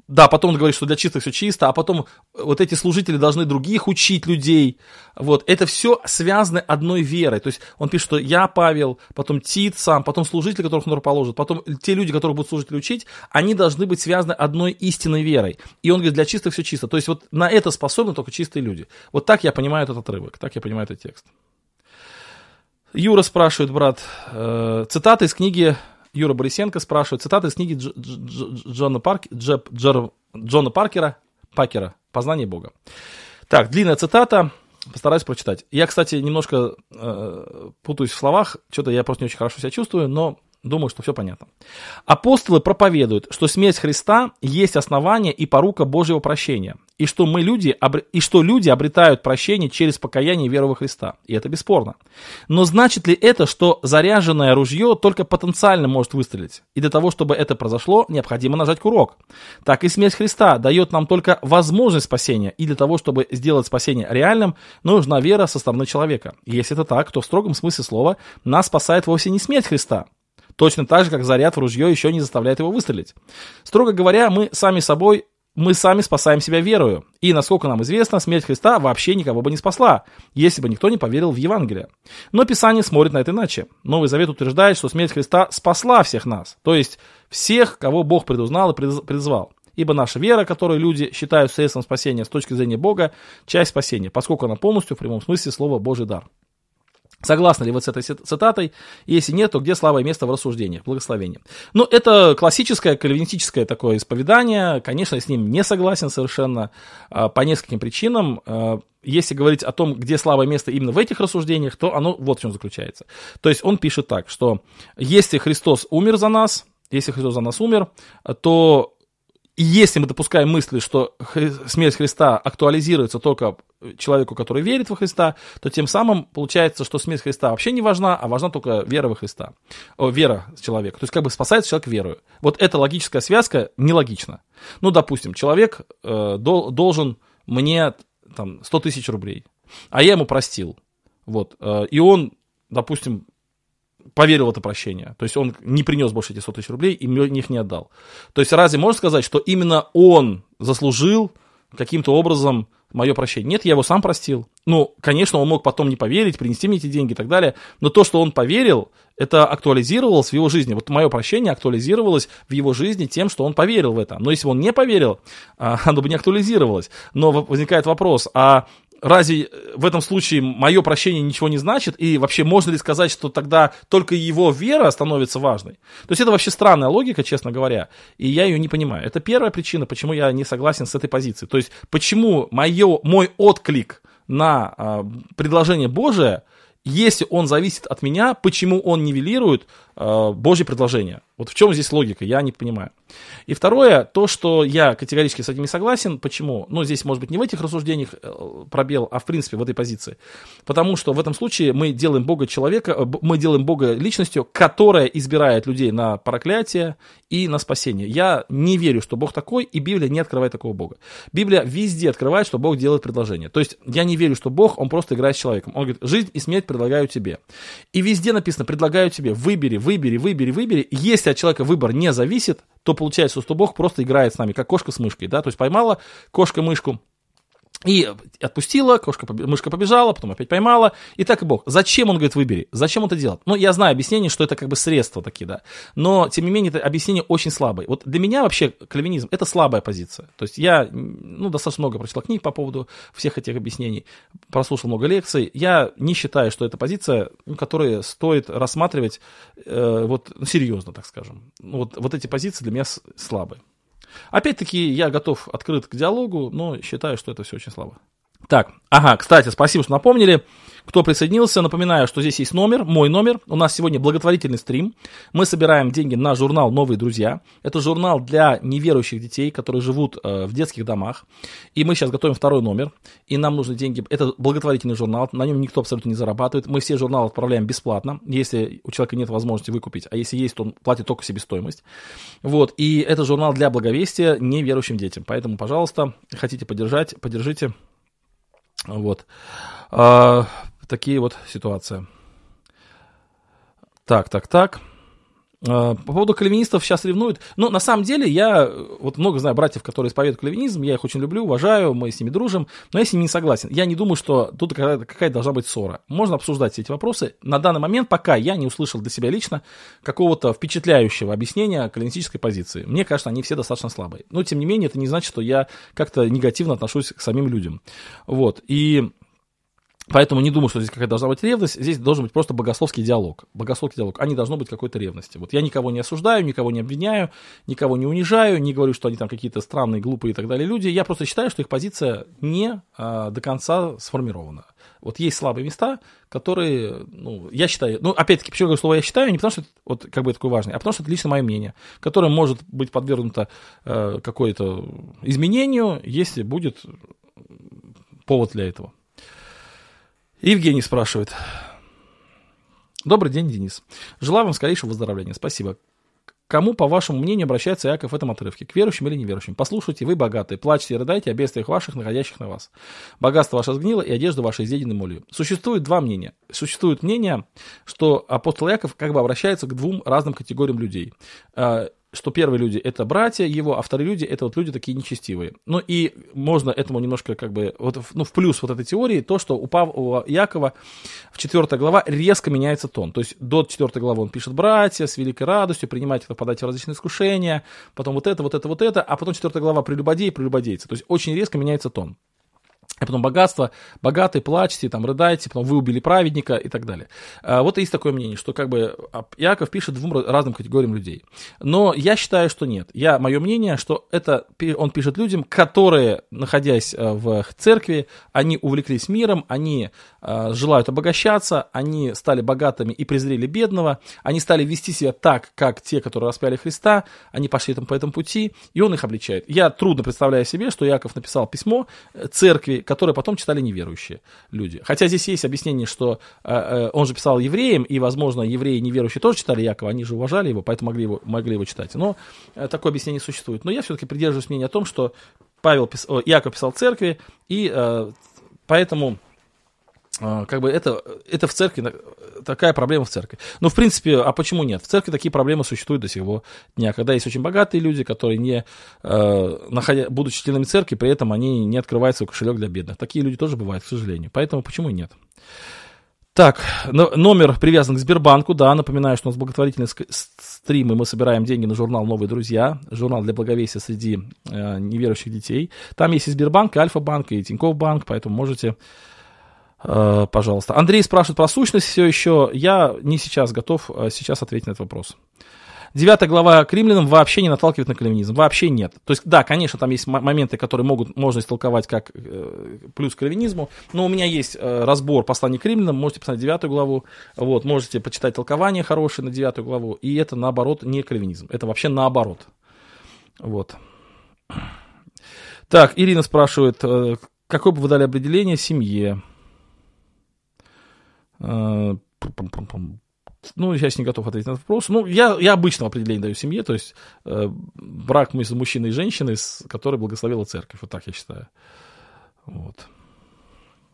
да, потом он говорит, что для чистых все чисто, а потом вот эти служители должны других учить людей. Вот, это все связано одной верой. То есть он пишет, что я Павел, потом Тит сам, потом служители, которых он положит, потом те люди, которые будут служители учить, они должны быть связаны одной истинной верой. И он говорит, для чистых все чисто. То есть вот на это способны только чистые люди. Вот так я понимаю этот отрывок, так я понимаю этот текст. Юра спрашивает, брат, э, цитата из книги Юра Борисенко спрашивает, цитата из книги Дж, Дж, Джона, Парк, Дж, Джер, Джона Паркера, Пакера «Познание Бога». Так, длинная цитата, постараюсь прочитать. Я, кстати, немножко э, путаюсь в словах, что-то я просто не очень хорошо себя чувствую, но Думаю, что все понятно. Апостолы проповедуют, что смерть Христа есть основание и порука Божьего прощения, и что, мы люди, и что люди обретают прощение через покаяние и веру во Христа. И это бесспорно. Но значит ли это, что заряженное ружье только потенциально может выстрелить? И для того, чтобы это произошло, необходимо нажать курок. Так и смерть Христа дает нам только возможность спасения, и для того, чтобы сделать спасение реальным, нужна вера со стороны человека. Если это так, то в строгом смысле слова нас спасает вовсе не смерть Христа, Точно так же, как заряд в ружье еще не заставляет его выстрелить. Строго говоря, мы сами собой мы сами спасаем себя верою. И, насколько нам известно, смерть Христа вообще никого бы не спасла, если бы никто не поверил в Евангелие. Но Писание смотрит на это иначе. Новый Завет утверждает, что смерть Христа спасла всех нас, то есть всех, кого Бог предузнал и призвал. Ибо наша вера, которую люди считают средством спасения с точки зрения Бога, часть спасения, поскольку она полностью в прямом смысле слова Божий дар. Согласны ли вы с этой цитатой? Если нет, то где слава и место в рассуждениях, благословении? Ну, это классическое кальвинистическое такое исповедание. Конечно, я с ним не согласен совершенно а, по нескольким причинам. А, если говорить о том, где слава и место именно в этих рассуждениях, то оно вот в чем заключается. То есть он пишет так, что если Христос умер за нас, если Христос за нас умер, то если мы допускаем мысли, что смерть Христа актуализируется только человеку, который верит во Христа, то тем самым получается, что смерть Христа вообще не важна, а важна только вера во Христа. О, вера человека. То есть как бы спасается человек верою. Вот эта логическая связка нелогична. Ну, допустим, человек э, дол, должен мне там, 100 тысяч рублей, а я ему простил. Вот. Э, и он, допустим, поверил в это прощение. То есть он не принес больше эти 100 тысяч рублей и мне их не отдал. То есть разве можно сказать, что именно он заслужил каким-то образом мое прощение? Нет, я его сам простил. Ну, конечно, он мог потом не поверить, принести мне эти деньги и так далее, но то, что он поверил, это актуализировалось в его жизни. Вот мое прощение актуализировалось в его жизни тем, что он поверил в это. Но если бы он не поверил, а, оно бы не актуализировалось. Но возникает вопрос, а разве в этом случае мое прощение ничего не значит? И вообще можно ли сказать, что тогда только его вера становится важной? То есть это вообще странная логика, честно говоря, и я ее не понимаю. Это первая причина, почему я не согласен с этой позицией. То есть почему мое, мой отклик на э, предложение Божие, если он зависит от меня, почему он нивелирует э, Божье предложение? Вот в чем здесь логика, я не понимаю. И второе, то, что я категорически с этим не согласен. Почему? Ну, здесь, может быть, не в этих рассуждениях э, пробел, а в принципе в этой позиции. Потому что в этом случае мы делаем Бога человека, э, мы делаем Бога личностью, которая избирает людей на проклятие и на спасение. Я не верю, что Бог такой, и Библия не открывает такого Бога. Библия везде открывает, что Бог делает предложение. То есть я не верю, что Бог, Он просто играет с человеком. Он говорит, жизнь и смерть предлагаю тебе. И везде написано, предлагаю тебе, выбери, выбери, выбери, выбери. Если от человека выбор не зависит, то получается, что Бог просто играет с нами, как кошка с мышкой, да, то есть поймала кошка мышку, и отпустила, кошка, мышка побежала, потом опять поймала, и так и бог. Зачем он говорит, выбери? Зачем он это делает? Ну, я знаю объяснение, что это как бы средства такие, да. Но, тем не менее, это объяснение очень слабое. Вот для меня вообще кальвинизм – это слабая позиция. То есть я, ну, достаточно много прочитал книг по поводу всех этих объяснений, прослушал много лекций. Я не считаю, что это позиция, ну, которую стоит рассматривать э, вот серьезно, так скажем. Вот, вот эти позиции для меня слабые. Опять-таки, я готов открыт к диалогу, но считаю, что это все очень слабо. Так, ага, кстати, спасибо, что напомнили. Кто присоединился, напоминаю, что здесь есть номер, мой номер. У нас сегодня благотворительный стрим. Мы собираем деньги на журнал «Новые друзья». Это журнал для неверующих детей, которые живут э, в детских домах. И мы сейчас готовим второй номер. И нам нужны деньги. Это благотворительный журнал, на нем никто абсолютно не зарабатывает. Мы все журналы отправляем бесплатно, если у человека нет возможности выкупить. А если есть, то он платит только себестоимость. Вот. И это журнал для благовестия неверующим детям. Поэтому, пожалуйста, хотите поддержать, поддержите. Вот. А, такие вот ситуации. Так, так, так. А, по поводу кальвинистов сейчас ревнуют. Но на самом деле я вот много знаю братьев, которые исповедуют кальвинизм, я их очень люблю, уважаю, мы с ними дружим, но я с ними не согласен. Я не думаю, что тут какая-то, какая должна быть ссора. Можно обсуждать все эти вопросы. На данный момент пока я не услышал для себя лично какого-то впечатляющего объяснения кальвинистической позиции. Мне кажется, они все достаточно слабые. Но тем не менее, это не значит, что я как-то негативно отношусь к самим людям. Вот. И Поэтому не думаю, что здесь какая должна быть ревность, здесь должен быть просто богословский диалог. Богословский диалог, а не должно быть какой-то ревности. Вот я никого не осуждаю, никого не обвиняю, никого не унижаю, не говорю, что они там какие-то странные, глупые и так далее люди. Я просто считаю, что их позиция не а, до конца сформирована. Вот есть слабые места, которые, ну, я считаю, ну, опять-таки, почему я говорю слово «я считаю», не потому что это вот как бы такое важное, а потому что это лично мое мнение, которое может быть подвергнуто э, какое-то изменению, если будет повод для этого. Евгений спрашивает. Добрый день, Денис. Желаю вам скорейшего выздоровления. Спасибо. Кому, по вашему мнению, обращается Иаков в этом отрывке? К верующим или неверующим? Послушайте, вы богатые, плачьте и рыдайте о бедствиях ваших, находящих на вас. Богатство ваше сгнило, и одежда ваша изъедена молью. Существует два мнения. Существует мнение, что апостол Иаков как бы обращается к двум разным категориям людей. Что первые люди это братья его, а вторые люди это вот люди такие нечестивые. Ну и можно этому немножко как бы, вот, ну в плюс вот этой теории, то, что у, Пав, у Якова в 4 глава резко меняется тон. То есть до 4 главы он пишет братья с великой радостью, принимайте, попадайте в различные искушения, потом вот это, вот это, вот это, а потом 4 глава прелюбодей, прелюбодейцы. То есть очень резко меняется тон. А потом богатство, богатый, плачьте, там, рыдайте, потом вы убили праведника и так далее. А, вот есть такое мнение, что как бы Яков пишет двум разным категориям людей. Но я считаю, что нет. Я, мое мнение, что это он пишет людям, которые, находясь э, в церкви, они увлеклись миром, они желают обогащаться, они стали богатыми и презрели бедного, они стали вести себя так, как те, которые распяли Христа, они пошли там по этому пути, и он их обличает. Я трудно представляю себе, что Яков написал письмо э, церкви, которые потом читали неверующие люди. Хотя здесь есть объяснение, что э, э, он же писал евреям, и, возможно, евреи неверующие тоже читали Якова, они же уважали его, поэтому могли его, могли его читать. Но э, такое объяснение существует. Но я все-таки придерживаюсь мнения о том, что Павел пис... Яков писал церкви, и поэтому как бы это, это в церкви, такая проблема в церкви. Но, в принципе, а почему нет? В церкви такие проблемы существуют до сих дня, когда есть очень богатые люди, которые, не, э, находя, будучи членами церкви, при этом они не открывают свой кошелек для бедных. Такие люди тоже бывают, к сожалению. Поэтому почему нет? Так, номер привязан к Сбербанку, да, напоминаю, что у нас благотворительные стримы, мы собираем деньги на журнал «Новые друзья», журнал для благовесия среди э, неверующих детей. Там есть и Сбербанк, и Альфа-банк, и Тинькофф банк, поэтому можете пожалуйста. Андрей спрашивает про сущность все еще. Я не сейчас готов э, сейчас ответить на этот вопрос. девятая глава к римлянам вообще не наталкивает на кальвинизм, вообще нет. То есть, да, конечно, там есть моменты, которые могут, можно истолковать как э, плюс к кальвинизму, но у меня есть э, разбор посланий к римлянам, можете посмотреть девятую главу, вот, можете почитать толкование хорошее на девятую главу, и это, наоборот, не кальвинизм, это вообще наоборот. Вот. Так, Ирина спрашивает, э, какое бы вы дали определение семье? Э, ну, сейчас не готов ответить на этот вопрос. Ну, я, я обычно определение даю семье, то есть э, брак между мужчиной и женщиной, с которой благословила церковь. Вот так я считаю. Вот.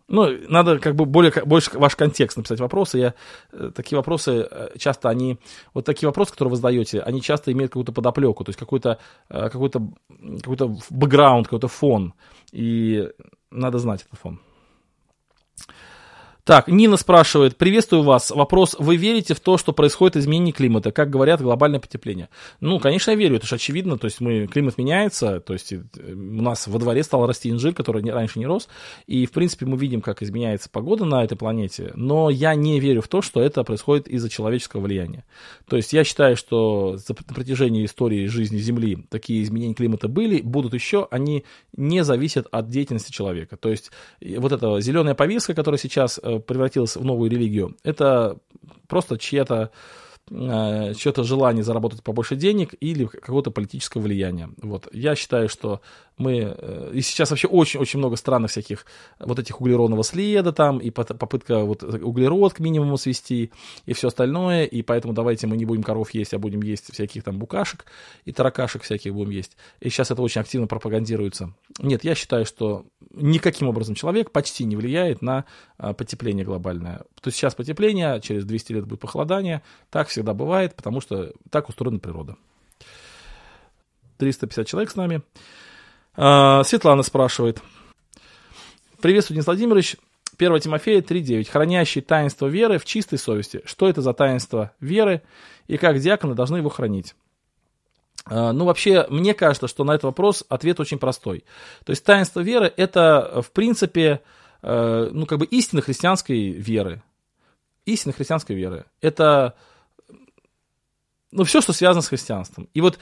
Ну, надо как бы более, больше ваш контекст написать вопросы. Я, э, такие вопросы э, часто они, вот такие вопросы, которые вы задаете, они часто имеют какую-то подоплеку, то есть какой-то э, какой какой бэкграунд, какой-то фон. И надо знать этот фон. Так, Нина спрашивает, приветствую вас. Вопрос, вы верите в то, что происходит изменение климата, как говорят, глобальное потепление? Ну, конечно, я верю, это же очевидно, то есть мы, климат меняется, то есть э, у нас во дворе стал расти инжир, который не, раньше не рос, и, в принципе, мы видим, как изменяется погода на этой планете, но я не верю в то, что это происходит из-за человеческого влияния. То есть я считаю, что за, на протяжении истории жизни Земли такие изменения климата были, будут еще, они не зависят от деятельности человека. То есть вот эта зеленая повестка, которая сейчас э, превратилась в новую религию, это просто чья-то э, чье-то желание заработать побольше денег или какого-то политического влияния. Вот. Я считаю, что мы, э, и сейчас вообще очень-очень много странных всяких вот этих углеродного следа там, и попытка вот углерод к минимуму свести, и все остальное, и поэтому давайте мы не будем коров есть, а будем есть всяких там букашек и таракашек всяких будем есть. И сейчас это очень активно пропагандируется. Нет, я считаю, что никаким образом человек почти не влияет на а, потепление глобальное. То есть сейчас потепление, через 200 лет будет похолодание, так всегда бывает, потому что так устроена природа. 350 человек с нами. А, Светлана спрашивает. Приветствую, Денис Владимирович. 1 Тимофея 3.9. Хранящий таинство веры в чистой совести. Что это за таинство веры и как диаконы должны его хранить? А, ну, вообще, мне кажется, что на этот вопрос ответ очень простой. То есть таинство веры – это, в принципе, э, ну, как бы истина христианской веры. Истина христианской веры. Это ну, все, что связано с христианством. И вот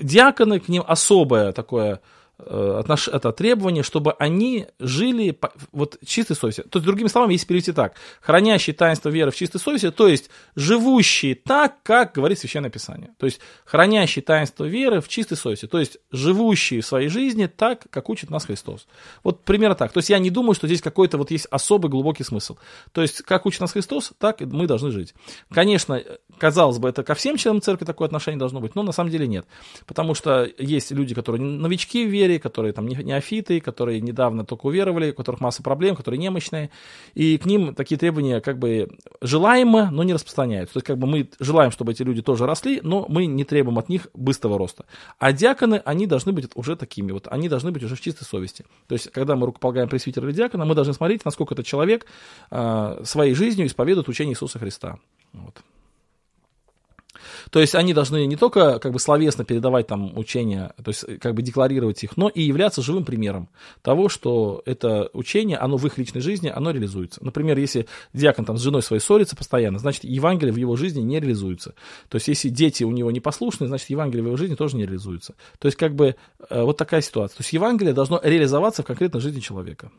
диаконы, к ним особое такое отнош... это требование, чтобы они жили по... вот чистой совести. То есть, другими словами, если перевести так, хранящие таинство веры в чистой совести, то есть живущие так, как говорит Священное Писание. То есть, хранящие таинство веры в чистой совести, то есть живущие в своей жизни так, как учит нас Христос. Вот примерно так. То есть, я не думаю, что здесь какой-то вот есть особый глубокий смысл. То есть, как учит нас Христос, так мы должны жить. Конечно, казалось бы, это ко всем членам церкви такое отношение должно быть, но на самом деле нет. Потому что есть люди, которые новички в вере, вере, которые там неофиты, которые недавно только уверовали, у которых масса проблем, которые немощные, и к ним такие требования как бы желаемо, но не распространяются. То есть как бы мы желаем, чтобы эти люди тоже росли, но мы не требуем от них быстрого роста. А диаконы, они должны быть уже такими, вот они должны быть уже в чистой совести. То есть когда мы рукополагаем пресвитера или диакона, мы должны смотреть, насколько этот человек э, своей жизнью исповедует учение Иисуса Христа. Вот. То есть они должны не только как бы словесно передавать там учения, то есть как бы декларировать их, но и являться живым примером того, что это учение, оно в их личной жизни, оно реализуется. Например, если диакон там с женой своей ссорится постоянно, значит, Евангелие в его жизни не реализуется. То есть если дети у него не послушны, значит, Евангелие в его жизни тоже не реализуется. То есть как бы э, вот такая ситуация. То есть Евангелие должно реализоваться в конкретной жизни человека.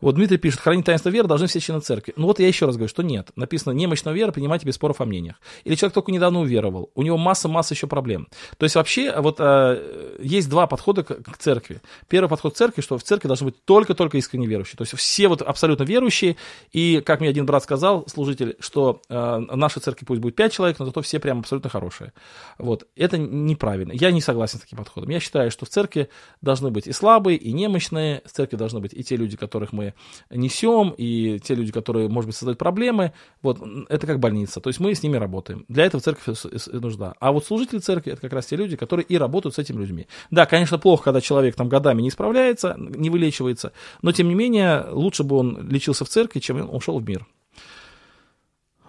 Вот Дмитрий пишет, хранить таинство веры должны все члены церкви. Ну вот я еще раз говорю, что нет. Написано, немощная вера, принимайте без споров о мнениях. Или человек только недавно уверовал, у него масса-масса еще проблем. То есть вообще вот э, есть два подхода к, к церкви. Первый подход к церкви, что в церкви должны быть только-только искренне верующие. То есть все вот абсолютно верующие. И, как мне один брат сказал, служитель, что э, нашей церкви пусть будет пять человек, но зато все прям абсолютно хорошие. Вот. Это неправильно. Я не согласен с таким подходом. Я считаю, что в церкви должны быть и слабые, и немощные. В церкви должны быть и те люди, которых мы несем, и те люди, которые, может быть, создают проблемы, вот, это как больница, то есть мы с ними работаем. Для этого церковь нужна. А вот служители церкви, это как раз те люди, которые и работают с этими людьми. Да, конечно, плохо, когда человек там годами не справляется, не вылечивается, но, тем не менее, лучше бы он лечился в церкви, чем он ушел в мир.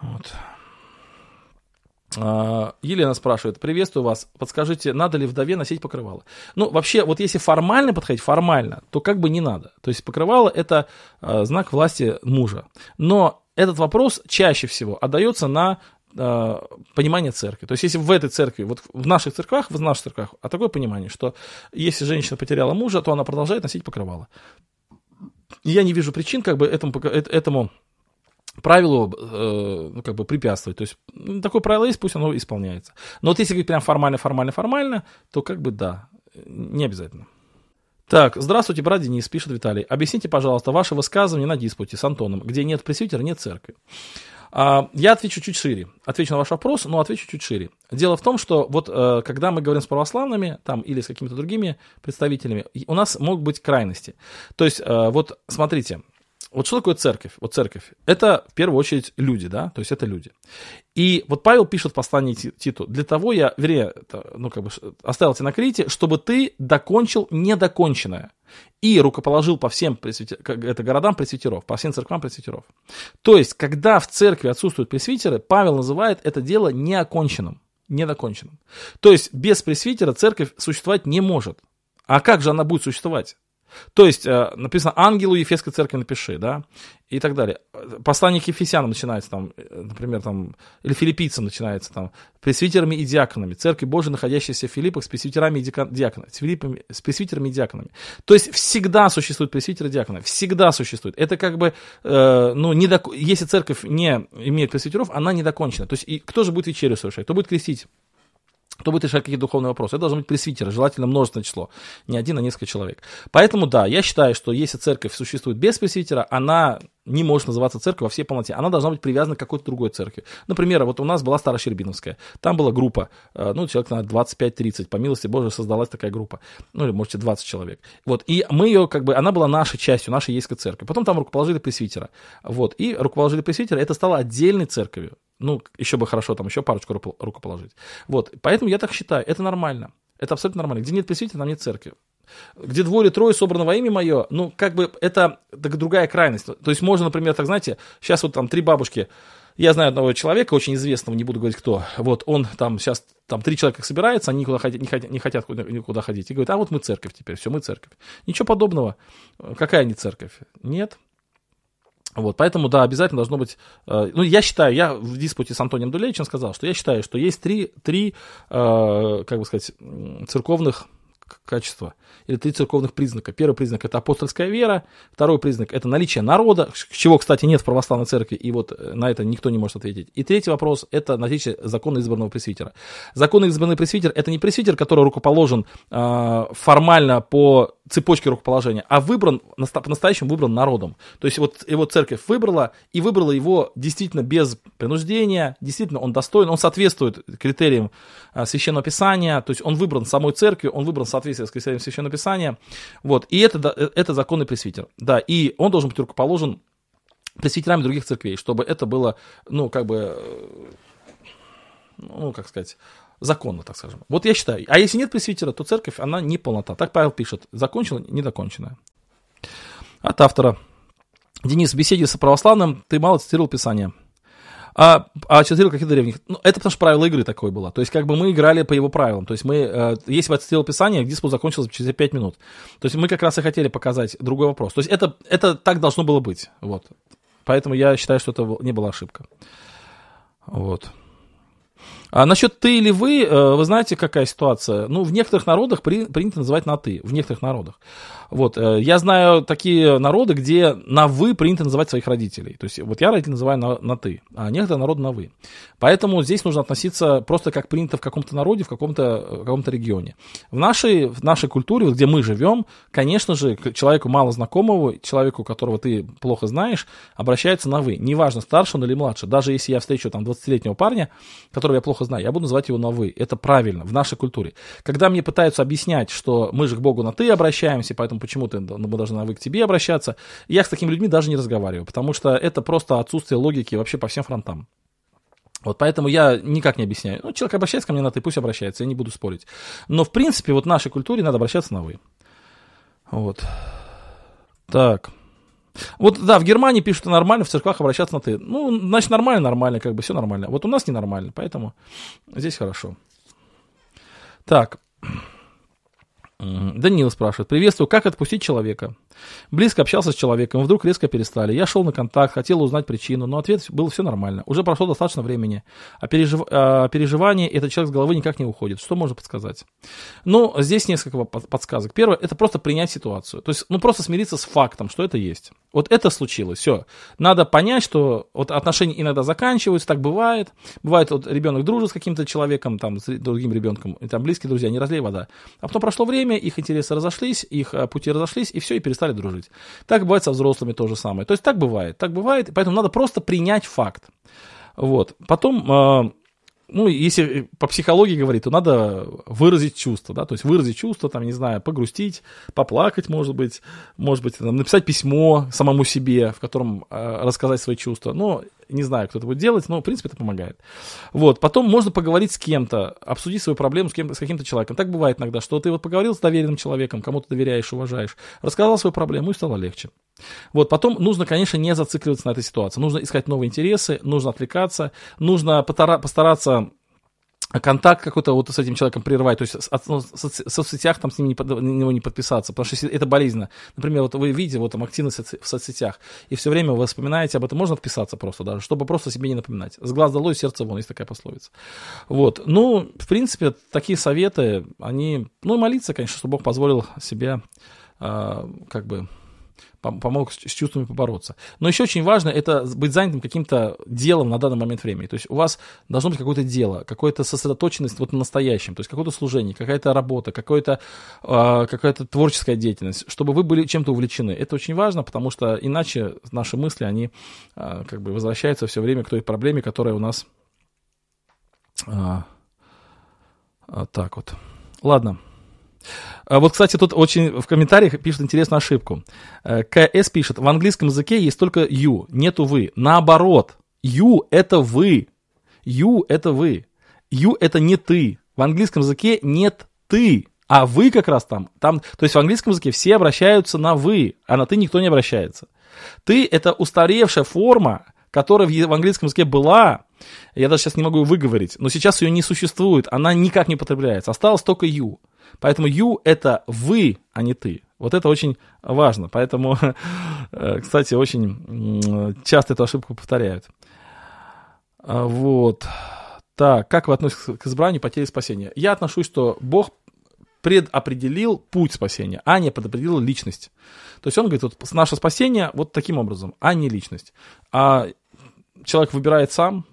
Вот. А, Елена спрашивает, приветствую вас, подскажите, надо ли вдове носить покрывало? Ну, вообще, вот если формально подходить, формально, то как бы не надо. То есть покрывало это э, знак власти мужа. Но этот вопрос чаще всего отдается на э, понимание церкви. То есть, если в этой церкви, вот в наших церквах, в наших церквах, а такое понимание, что если женщина потеряла мужа, то она продолжает носить покрывало. Я не вижу причин как бы этому, э, этому правилу э, ну, как бы препятствовать. То есть такое правило есть, пусть оно исполняется. Но вот если говорить прям формально, формально, формально, то как бы да, не обязательно. Так, здравствуйте, брат Денис, пишет Виталий. Объясните, пожалуйста, ваше высказывание на диспуте с Антоном, где нет пресвитера, нет церкви. А, я отвечу чуть шире. Отвечу на ваш вопрос, но отвечу чуть шире. Дело в том, что вот э, когда мы говорим с православными там, или с какими-то другими представителями, у нас могут быть крайности. То есть, э, вот смотрите, вот что такое церковь? Вот церковь. Это в первую очередь люди, да, то есть это люди. И вот Павел пишет в послании Титу, для того я, вернее, ну как бы оставил тебя на Крите, чтобы ты докончил недоконченное и рукоположил по всем пресвитер... это городам пресвитеров, по всем церквам пресвитеров. То есть, когда в церкви отсутствуют пресвитеры, Павел называет это дело неоконченным, недоконченным. То есть, без пресвитера церковь существовать не может. А как же она будет существовать? То есть э, написано «ангелу Ефесской церкви напиши», да, и так далее. Послание к Ефесянам начинается там, э, например, там, или филиппийцам начинается там, пресвитерами и диаконами, церкви Божией, находящейся в Филиппах, с пресвитерами и диаконами, с, Филиппами, с пресвитерами и диаконами. То есть всегда существует пресвитер и диаконы, всегда существует. Это как бы, э, ну, не док... если церковь не имеет пресвитеров, она не докончена. То есть и кто же будет вечерю совершать, кто будет крестить? Кто будет решать какие-то духовные вопросы. Это должно быть пресвитеры, желательно множественное число, не один, а несколько человек. Поэтому да, я считаю, что если церковь существует без пресвитера, она не может называться церковью во всей полноте. Она должна быть привязана к какой-то другой церкви. Например, вот у нас была Старощербиновская. Там была группа, э, ну, человек на 25-30. По милости Божией создалась такая группа. Ну, или, можете 20 человек. Вот. И мы ее, как бы, она была нашей частью, нашей ейской церкви. Потом там рукоположили пресвитера. Вот. И рукоположили пресвитера, это стало отдельной церковью. Ну, еще бы хорошо, там еще парочку рукоположить. Вот, поэтому я так считаю, это нормально. Это абсолютно нормально. Где нет пресвитера, там нет церкви. Где двое или трое собрано во имя мое, ну, как бы это так, другая крайность. То есть можно, например, так, знаете, сейчас вот там три бабушки, я знаю одного человека, очень известного, не буду говорить кто, вот он там сейчас, там три человека собирается, они никуда ходить, не, хотят, не хотят никуда ходить, и говорят, а вот мы церковь теперь, все, мы церковь. Ничего подобного. Какая они церковь? Нет. Вот, поэтому, да, обязательно должно быть... Э, ну, я считаю, я в диспуте с Антонием Дулевичем сказал, что я считаю, что есть три, три э, как бы сказать, церковных качества или три церковных признака. Первый признак это апостольская вера, второй признак это наличие народа, чего, кстати, нет в православной церкви, и вот э, на это никто не может ответить. И третий вопрос это наличие законно избранного пресвитера. Законно избранный пресвитер это не пресвитер, который рукоположен э, формально по цепочке рукоположения, а выбран, по-настоящему выбран народом. То есть вот его церковь выбрала, и выбрала его действительно без принуждения, действительно он достоин, он соответствует критериям э, Священного Писания, то есть он выбран самой церковью, он выбран в соответствии с критерием Священного Писания. Вот. И это, это законный пресвитер. Да, и он должен быть рукоположен пресвитерами других церквей, чтобы это было, ну, как бы, э, ну, как сказать, законно, так скажем. Вот я считаю. А если нет пресвитера, то церковь, она не полнота. Так Павел пишет. Закончила, недоконченная. От автора. Денис, в беседе с православным ты мало цитировал Писание а, а цитировал каких-то древних. Ну, это потому что правило игры такое было. То есть, как бы мы играли по его правилам. То есть, мы, э, если бы я цитировал Писание, диспут закончился через 5 минут. То есть, мы как раз и хотели показать другой вопрос. То есть, это, это так должно было быть. Вот. Поэтому я считаю, что это не была ошибка. Вот. А насчет ты или вы, э, вы знаете, какая ситуация? Ну, в некоторых народах при, принято называть на ты, в некоторых народах. Вот, э, я знаю такие народы, где на вы принято называть своих родителей. То есть, вот я родителей называю на, на ты, а некоторые народы на вы. Поэтому здесь нужно относиться просто как принято в каком-то народе, в каком-то каком регионе. В нашей, в нашей культуре, вот где мы живем, конечно же, к человеку мало знакомого, человеку, которого ты плохо знаешь, обращается на вы. Неважно, старше он или младше. Даже если я встречу там 20-летнего парня, которого я плохо знаю, я буду называть его на вы. Это правильно в нашей культуре. Когда мне пытаются объяснять, что мы же к Богу на ты обращаемся, поэтому почему ты, мы должны на вы к тебе обращаться, я с такими людьми даже не разговариваю, потому что это просто отсутствие логики вообще по всем фронтам. Вот поэтому я никак не объясняю. Ну, человек обращается ко мне на ты, пусть обращается, я не буду спорить. Но, в принципе, вот в нашей культуре надо обращаться на вы. Вот. Так. Вот, да, в Германии пишут, что нормально в церквах обращаться на ты. Ну, значит, нормально, нормально, как бы все нормально. Вот у нас ненормально, поэтому здесь хорошо. Так. Данил спрашивает. Приветствую, как отпустить человека? Близко общался с человеком, вдруг резко перестали. Я шел на контакт, хотел узнать причину, но ответ был все нормально. Уже прошло достаточно времени. А, пережив... а переживание этот человек с головы никак не уходит. Что можно подсказать? Ну, здесь несколько подсказок. Первое, это просто принять ситуацию. То есть, ну, просто смириться с фактом, что это есть. Вот это случилось, все. Надо понять, что вот отношения иногда заканчиваются, так бывает. Бывает, вот ребенок дружит с каким-то человеком, там, с другим ребенком, и там близкие друзья, не разлей вода. А потом прошло время, их интересы разошлись, их а, пути разошлись, и все, и перестали дружить. Так бывает со взрослыми то же самое. То есть так бывает, так бывает, поэтому надо просто принять факт. Вот. Потом а, ну, если по психологии говорить, то надо выразить чувство, да, то есть выразить чувство, там, не знаю, погрустить, поплакать, может быть, может быть, написать письмо самому себе, в котором э, рассказать свои чувства. Но не знаю, кто это будет делать, но, в принципе, это помогает. Вот, потом можно поговорить с кем-то, обсудить свою проблему с, кем с каким-то человеком. Так бывает иногда, что ты вот поговорил с доверенным человеком, кому ты доверяешь, уважаешь, рассказал свою проблему и стало легче. Вот, потом нужно, конечно, не зацикливаться на этой ситуации. Нужно искать новые интересы, нужно отвлекаться, нужно постараться контакт какой-то вот с этим человеком прерывать, то есть от, ну, в соцсетях там с ним не, на него не подписаться, потому что это болезненно. Например, вот вы видите вот там активность в соцсетях, и все время вы вспоминаете об этом, можно отписаться просто даже, чтобы просто себе не напоминать. С глаз долой, сердце вон, есть такая пословица. Вот, ну, в принципе, такие советы, они, ну, и молиться, конечно, чтобы Бог позволил себе, э, как бы, помог с чувствами побороться. Но еще очень важно это быть занятым каким-то делом на данный момент времени. То есть у вас должно быть какое-то дело, какая-то сосредоточенность вот на настоящем, то есть какое-то служение, какая-то работа, какое-то, э, какая-то творческая деятельность, чтобы вы были чем-то увлечены. Это очень важно, потому что иначе наши мысли, они э, как бы возвращаются все время к той проблеме, которая у нас э, так вот. Ладно. А вот, кстати, тут очень в комментариях пишут интересную ошибку. Э, КС пишет, в английском языке есть только you, нету вы. Наоборот, you это вы. You это вы. You это не ты. В английском языке нет ты. А вы как раз там, там, то есть в английском языке все обращаются на вы, а на ты никто не обращается. Ты это устаревшая форма, которая в английском языке была, я даже сейчас не могу выговорить, но сейчас ее не существует, она никак не употребляется, осталось только you. Поэтому you это вы, а не ты. Вот это очень важно. Поэтому, э, кстати, очень часто эту ошибку повторяют. А, вот. Так, как вы относитесь к избранию потери спасения? Я отношусь, что Бог предопределил путь спасения, а не предопределил личность. То есть он говорит, вот наше спасение вот таким образом, а не личность. А человек выбирает сам,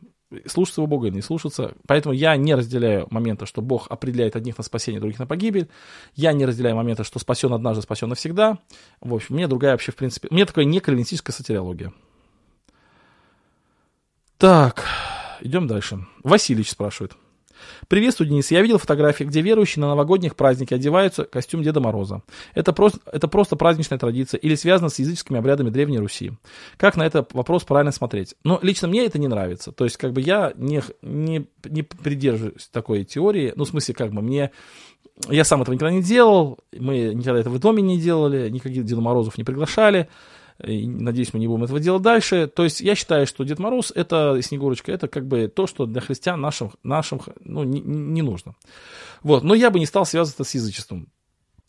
слушаться его Бога или не слушаться. Поэтому я не разделяю момента, что Бог определяет одних на спасение, других на погибель. Я не разделяю момента, что спасен однажды, спасен навсегда. В общем, мне другая вообще, в принципе... Мне такая не кальвинистическая сатириология. Так, идем дальше. Васильевич спрашивает. Приветствую, Денис. Я видел фотографии, где верующие на новогодних праздники одеваются в костюм Деда Мороза. Это просто, это просто праздничная традиция или связано с языческими обрядами Древней Руси. Как на этот вопрос правильно смотреть? Но лично мне это не нравится. То есть, как бы я не, не, не придерживаюсь такой теории. Ну, в смысле, как бы мне я сам этого никогда не делал, мы никогда этого в доме не делали, никаких Деда Морозов не приглашали. И, надеюсь, мы не будем этого делать дальше. То есть я считаю, что Дед Мороз это Снегурочка, это как бы то, что для христиан нашим, нашим ну, не, не нужно. Вот. Но я бы не стал связывать это с язычеством.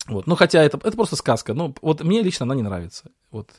Вот. Ну, хотя это, это просто сказка. Ну, вот мне лично она не нравится. Вот.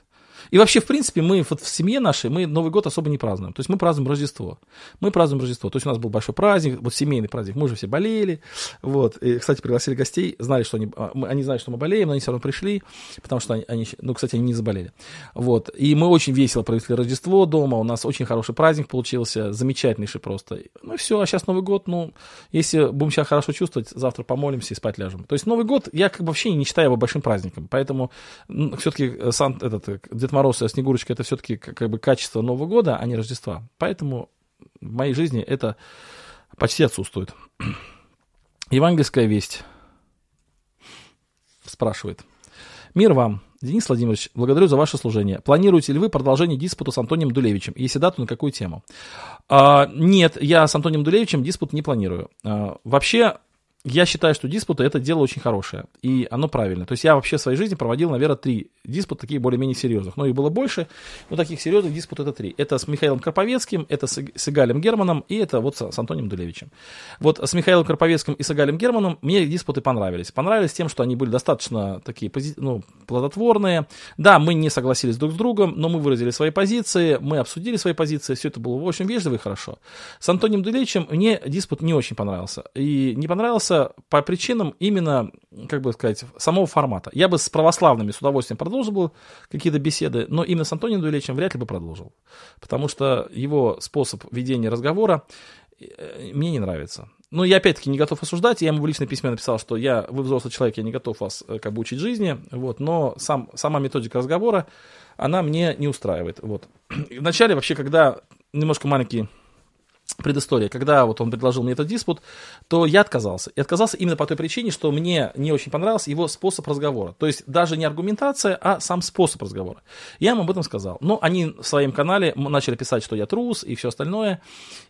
И вообще, в принципе, мы вот в семье нашей, мы Новый год особо не празднуем. То есть мы празднуем Рождество. Мы празднуем Рождество. То есть у нас был большой праздник, вот семейный праздник, мы уже все болели. Вот. И, кстати, пригласили гостей, знали, что они, а, они знали, что мы болеем, но они все равно пришли, потому что они, они ну, кстати, они не заболели. Вот. И мы очень весело провели Рождество дома, у нас очень хороший праздник получился, замечательнейший просто. Ну и все, а сейчас Новый год, ну, если будем себя хорошо чувствовать, завтра помолимся и спать ляжем. То есть Новый год я как бы вообще не считаю его большим праздником, поэтому ну, все-таки э, Сан, этот, э, Дед Мороз и Снегурочка это все-таки как бы качество Нового года, а не Рождества. Поэтому в моей жизни это почти отсутствует. Евангельская весть спрашивает. Мир вам, Денис Владимирович, благодарю за ваше служение. Планируете ли вы продолжение диспута с Антонием Дулевичем? Если да, то на какую тему? А, нет, я с Антонием Дулевичем диспут не планирую. А, вообще, я считаю, что диспуты это дело очень хорошее, и оно правильное. То есть я вообще в своей жизни проводил, наверное, три диспута, такие более-менее серьезных. Но их было больше, но таких серьезных диспутов это три. Это с Михаилом Карповецким, это с, с Игалем Германом, и это вот с, с Антонием Дулевичем. Вот с Михаилом Карповецким и с Игалем Германом мне диспуты понравились. Понравились тем, что они были достаточно такие ну, плодотворные. Да, мы не согласились друг с другом, но мы выразили свои позиции, мы обсудили свои позиции, все это было очень вежливо и хорошо. С Антонием Дулевичем мне диспут не очень понравился. И не понравился по причинам именно, как бы сказать, самого формата. Я бы с православными с удовольствием продолжил бы какие-то беседы, но именно с Антонием Дуэлечем вряд ли бы продолжил. Потому что его способ ведения разговора э, мне не нравится. Ну, я опять-таки не готов осуждать. Я ему в личном письме написал, что я, вы взрослый человек, я не готов вас э, как бы учить жизни. Вот, но сам, сама методика разговора, она мне не устраивает. Вот. Вначале вообще, когда немножко маленький предыстория. Когда вот он предложил мне этот диспут, то я отказался. И отказался именно по той причине, что мне не очень понравился его способ разговора. То есть даже не аргументация, а сам способ разговора. Я ему об этом сказал. Но они в своем канале начали писать, что я трус и все остальное,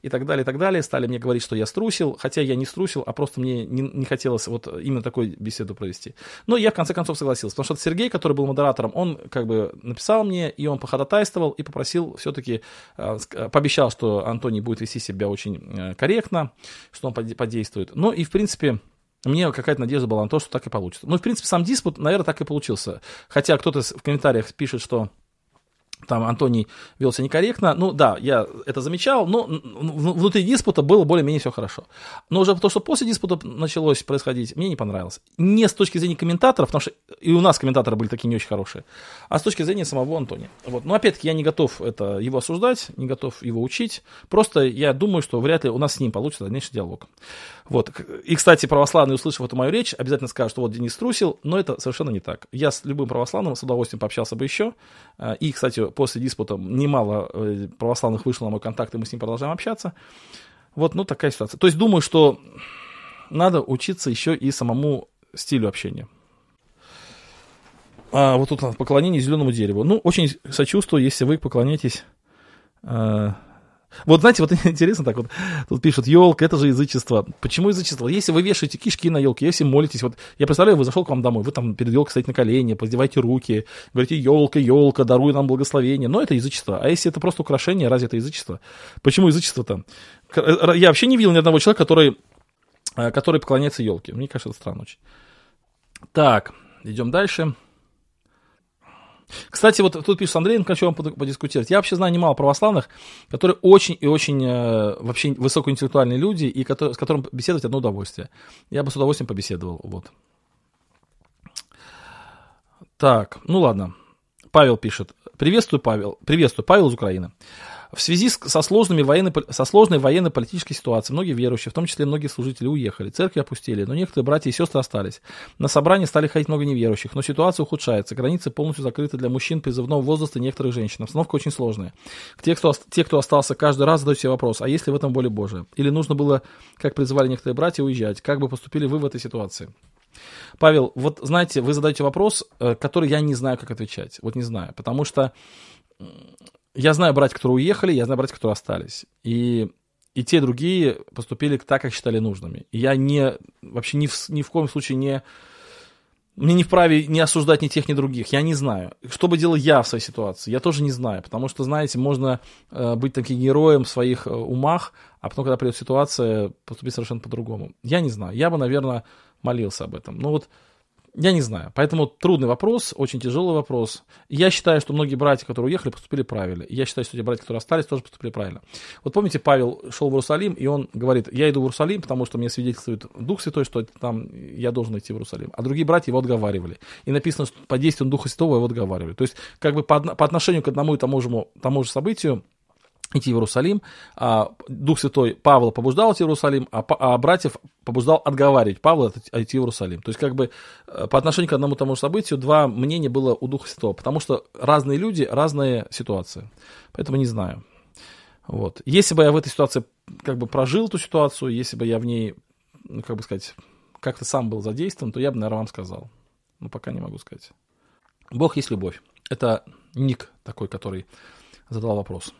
и так далее, и так далее. Стали мне говорить, что я струсил, хотя я не струсил, а просто мне не, не хотелось вот именно такой беседу провести. Но я в конце концов согласился, потому что Сергей, который был модератором, он как бы написал мне, и он походатайствовал, и попросил все-таки, э, пообещал, что Антоний будет вести себя очень э, корректно, что он подействует. Ну и, в принципе, мне какая-то надежда была на то, что так и получится. Ну, в принципе, сам диспут, наверное, так и получился. Хотя кто-то в комментариях пишет, что там Антоний вел себя некорректно. Ну да, я это замечал, но внутри диспута было более-менее все хорошо. Но уже то, что после диспута началось происходить, мне не понравилось. Не с точки зрения комментаторов, потому что и у нас комментаторы были такие не очень хорошие, а с точки зрения самого Антония. Вот. Но опять-таки я не готов это его осуждать, не готов его учить. Просто я думаю, что вряд ли у нас с ним получится дальнейший диалог. Вот. И, кстати, православные, услышав эту мою речь, обязательно скажут, что вот Денис трусил, но это совершенно не так. Я с любым православным с удовольствием пообщался бы еще. А, и, кстати, после диспута немало э, православных вышло на мой контакт, и мы с ним продолжаем общаться. Вот, ну, такая ситуация. То есть думаю, что надо учиться еще и самому стилю общения. А, вот тут поклонение зеленому дереву. Ну, очень сочувствую, если вы поклоняетесь э, вот знаете, вот интересно так вот, тут пишут, елка, это же язычество. Почему язычество? Если вы вешаете кишки на елке, если молитесь, вот я представляю, вы зашел к вам домой, вы там перед елкой стоите на колени, подевайте руки, говорите, елка, елка, даруй нам благословение. Но это язычество. А если это просто украшение, разве это язычество? Почему язычество-то? Я вообще не видел ни одного человека, который, э, который поклоняется елке. Мне кажется, это странно очень. Так, идем дальше. Кстати, вот тут пишет Андрей, хочу вам подискутировать. Я вообще знаю немало православных, которые очень и очень э, вообще высокоинтеллектуальные люди, и которые, с которым беседовать одно удовольствие. Я бы с удовольствием побеседовал. Вот. Так, ну ладно. Павел пишет. Приветствую, Павел. Приветствую, Павел из Украины. В связи со, сложными военно, со сложной военно-политической ситуацией многие верующие, в том числе многие служители, уехали, церкви опустили, но некоторые братья и сестры остались. На собрание стали ходить много неверующих, но ситуация ухудшается, границы полностью закрыты для мужчин призывного возраста и некоторых женщин. Обстановка очень сложная. Те кто, те, кто остался, каждый раз задают себе вопрос, а есть ли в этом более Божия? Или нужно было, как призывали некоторые братья, уезжать? Как бы поступили вы в этой ситуации? Павел, вот знаете, вы задаете вопрос, э, который я не знаю, как отвечать. Вот не знаю, потому что я знаю братьев, которые уехали, я знаю братьев, которые остались. И, и те, и другие поступили так, как считали нужными. И я не, вообще ни в, ни в коем случае не... Мне не вправе не осуждать ни тех, ни других. Я не знаю. Что бы делал я в своей ситуации? Я тоже не знаю. Потому что, знаете, можно э, быть таким героем в своих э, умах, а потом, когда придет ситуация, поступить совершенно по-другому. Я не знаю. Я бы, наверное, молился об этом. Ну вот я не знаю. Поэтому трудный вопрос, очень тяжелый вопрос. Я считаю, что многие братья, которые уехали, поступили правильно. Я считаю, что те братья, которые остались, тоже поступили правильно. Вот помните, Павел шел в Иерусалим, и он говорит, я иду в Иерусалим, потому что мне свидетельствует Дух Святой, что там я должен идти в Иерусалим. А другие братья его отговаривали. И написано, что по действию Духа Святого его отговаривали. То есть, как бы по, по отношению к одному и тому же, тому же событию, идти в Иерусалим. А Дух Святой Павла побуждал идти в Иерусалим, а, а братьев побуждал отговаривать Павла идти в Иерусалим. То есть как бы э, по отношению к одному тому же событию два мнения было у Духа Святого, потому что разные люди, разные ситуации. Поэтому не знаю. Вот. Если бы я в этой ситуации как бы прожил эту ситуацию, если бы я в ней, ну, как бы сказать, как-то сам был задействован, то я бы, наверное, вам сказал. Но пока не могу сказать. Бог есть любовь. Это ник такой, который задал вопрос.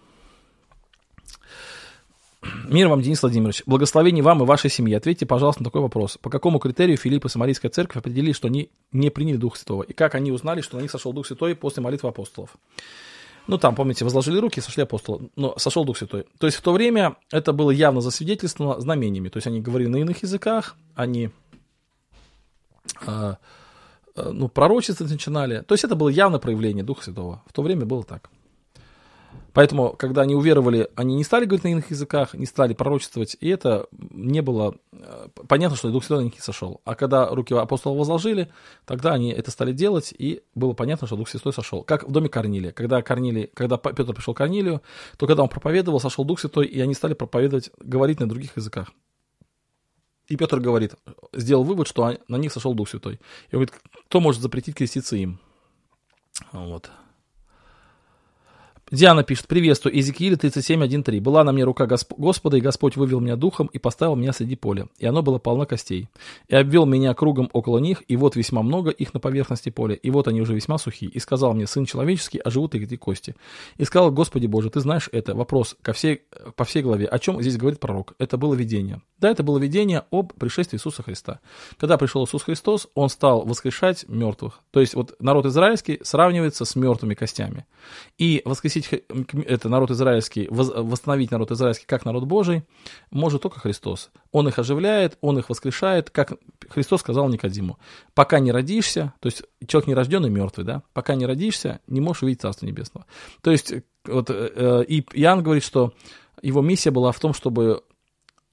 Мир вам, Денис Владимирович. Благословение вам и вашей семье. Ответьте, пожалуйста, на такой вопрос. По какому критерию Филипп и Самарийская церковь определили, что они не приняли Дух Святого? И как они узнали, что на них сошел Дух Святой после молитвы апостолов? Ну, там, помните, возложили руки, сошли апостолы, но сошел Дух Святой. То есть в то время это было явно засвидетельствовано знамениями. То есть они говорили на иных языках, они э, э, ну, пророчество начинали. То есть это было явное проявление Духа Святого. В то время было так. Поэтому, когда они уверовали, они не стали говорить на иных языках, не стали пророчествовать, и это не было э, понятно, что Дух Святой на них сошел. А когда руки апостолов возложили, тогда они это стали делать, и было понятно, что Дух Святой сошел. Как в доме Корнилия. Когда, Корнилий, когда Петр пришел к Корнилию, то когда он проповедовал, сошел Дух Святой, и они стали проповедовать, говорить на других языках. И Петр говорит, сделал вывод, что на них сошел Дух Святой. И он говорит, кто может запретить креститься им? Вот. Диана пишет, приветствую, Иезекииля 37.1.3. Была на мне рука Госп... Господа, и Господь вывел меня духом и поставил меня среди поля, и оно было полно костей. И обвел меня кругом около них, и вот весьма много их на поверхности поля, и вот они уже весьма сухие. И сказал мне, сын человеческий, а живут их эти кости. И сказал, Господи Боже, ты знаешь это? Вопрос ко всей, по всей главе. О чем здесь говорит пророк? Это было видение. Да, это было видение об пришествии Иисуса Христа. Когда пришел Иисус Христос, он стал воскрешать мертвых. То есть вот народ израильский сравнивается с мертвыми костями. И воскресить воскресить это народ израильский, восстановить народ израильский как народ Божий, может только Христос. Он их оживляет, он их воскрешает, как Христос сказал Никодиму. Пока не родишься, то есть человек не рожденный мертвый, да, пока не родишься, не можешь увидеть Царство Небесного. То есть вот, э, и Иоанн говорит, что его миссия была в том, чтобы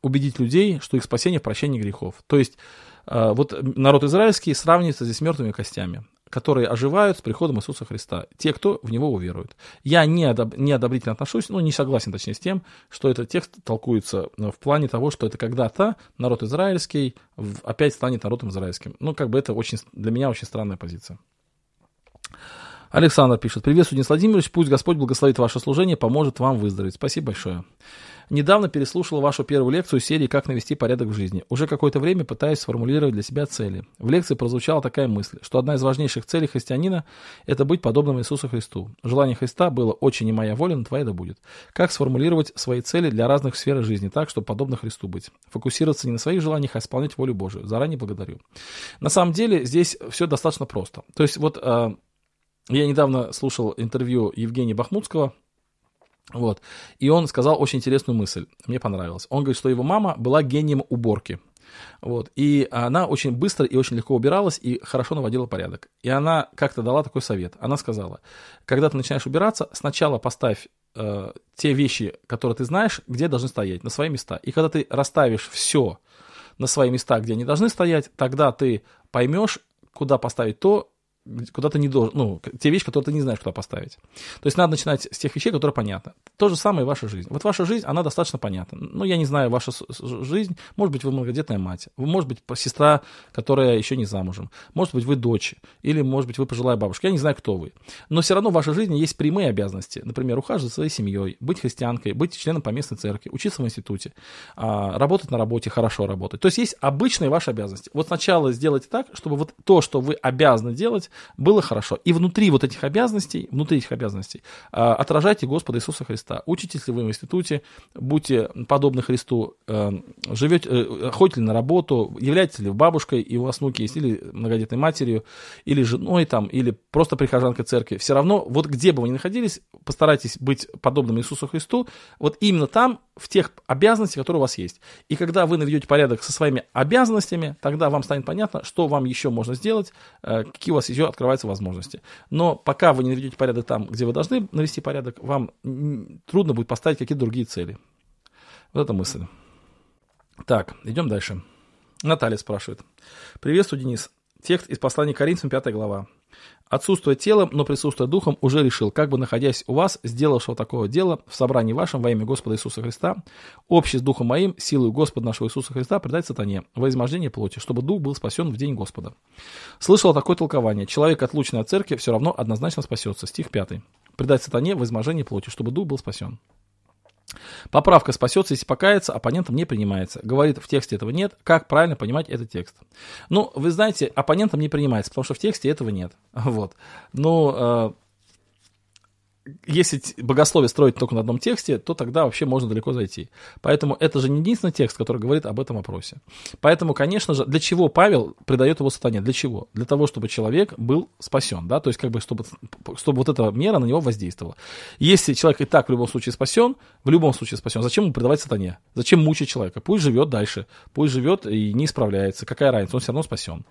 убедить людей, что их спасение в прощении грехов. То есть э, вот народ израильский сравнивается здесь с мертвыми костями которые оживают с приходом Иисуса Христа, те, кто в Него уверует. Я не, одоб, не отношусь, ну, не согласен, точнее, с тем, что этот текст толкуется ну, в плане того, что это когда-то народ израильский опять станет народом израильским. Ну, как бы это очень, для меня очень странная позиция. Александр пишет. Приветствую, Денис Владимирович. Пусть Господь благословит ваше служение, поможет вам выздороветь. Спасибо большое. Недавно переслушал вашу первую лекцию серии «Как навести порядок в жизни». Уже какое-то время пытаюсь сформулировать для себя цели. В лекции прозвучала такая мысль, что одна из важнейших целей христианина – это быть подобным Иисусу Христу. Желание Христа было «очень не моя воля, но твоя да будет». Как сформулировать свои цели для разных сфер жизни так, чтобы подобно Христу быть? Фокусироваться не на своих желаниях, а исполнять волю Божию. Заранее благодарю. На самом деле здесь все достаточно просто. То есть вот э, я недавно слушал интервью Евгения Бахмутского, вот. И он сказал очень интересную мысль, мне понравилось. Он говорит, что его мама была гением уборки. Вот. И она очень быстро и очень легко убиралась и хорошо наводила порядок. И она как-то дала такой совет. Она сказала, когда ты начинаешь убираться, сначала поставь э, те вещи, которые ты знаешь, где должны стоять, на свои места. И когда ты расставишь все на свои места, где они должны стоять, тогда ты поймешь, куда поставить то, куда ты не должен, ну, те вещи, которые ты не знаешь, куда поставить. То есть надо начинать с тех вещей, которые понятны. То же самое и ваша жизнь. Вот ваша жизнь, она достаточно понятна. Ну, я не знаю, ваша жизнь, может быть, вы многодетная мать, может быть, сестра, которая еще не замужем, может быть, вы дочь, или, может быть, вы пожилая бабушка, я не знаю, кто вы. Но все равно в вашей жизни есть прямые обязанности. Например, ухаживать за своей семьей, быть христианкой, быть членом поместной церкви, учиться в институте, а, работать на работе, хорошо работать. То есть есть обычные ваши обязанности. Вот сначала сделайте так, чтобы вот то, что вы обязаны делать, было хорошо. И внутри вот этих обязанностей, внутри этих обязанностей, а, отражайте Господа Иисуса Христа. Учитесь ли вы в институте, будьте подобны Христу, э, живете, э, ходите ли на работу, являетесь ли бабушкой, и у вас внуки есть, или многодетной матерью, или женой там, или просто прихожанкой церкви. Все равно, вот где бы вы ни находились, постарайтесь быть подобным Иисусу Христу, вот именно там, в тех обязанностях, которые у вас есть. И когда вы наведете порядок со своими обязанностями, тогда вам станет понятно, что вам еще можно сделать, э, какие у вас еще открываются возможности. Но пока вы не наведете порядок там, где вы должны навести порядок, вам трудно будет поставить какие-то другие цели. Вот эта мысль. Так, идем дальше. Наталья спрашивает. Приветствую, Денис. Текст из послания Коринфянам, 5 глава. Отсутствуя телом, но присутствуя духом, уже решил, как бы находясь у вас, сделавшего такого дела в собрании вашем во имя Господа Иисуса Христа, общий с духом моим, силою Господа нашего Иисуса Христа предать сатане во измождение плоти, чтобы дух был спасен в день Господа. Слышал такое толкование. Человек, отлученный от церкви, все равно однозначно спасется. Стих 5. Предать сатане во измождение плоти, чтобы дух был спасен. Поправка спасется, если покается, оппонентом не принимается. Говорит, в тексте этого нет. Как правильно понимать этот текст? Ну, вы знаете, оппонентом не принимается, потому что в тексте этого нет. Вот. Ну, э, если богословие строить только на одном тексте, то тогда вообще можно далеко зайти. Поэтому это же не единственный текст, который говорит об этом вопросе. Поэтому, конечно же, для чего Павел придает его сатане? Для чего? Для того, чтобы человек был спасен, да, то есть как бы чтобы, чтобы вот эта мера на него воздействовала. Если человек и так в любом случае спасен, в любом случае спасен, зачем ему предавать сатане? Зачем мучить человека? Пусть живет дальше, пусть живет и не исправляется. Какая разница? Он все равно спасен.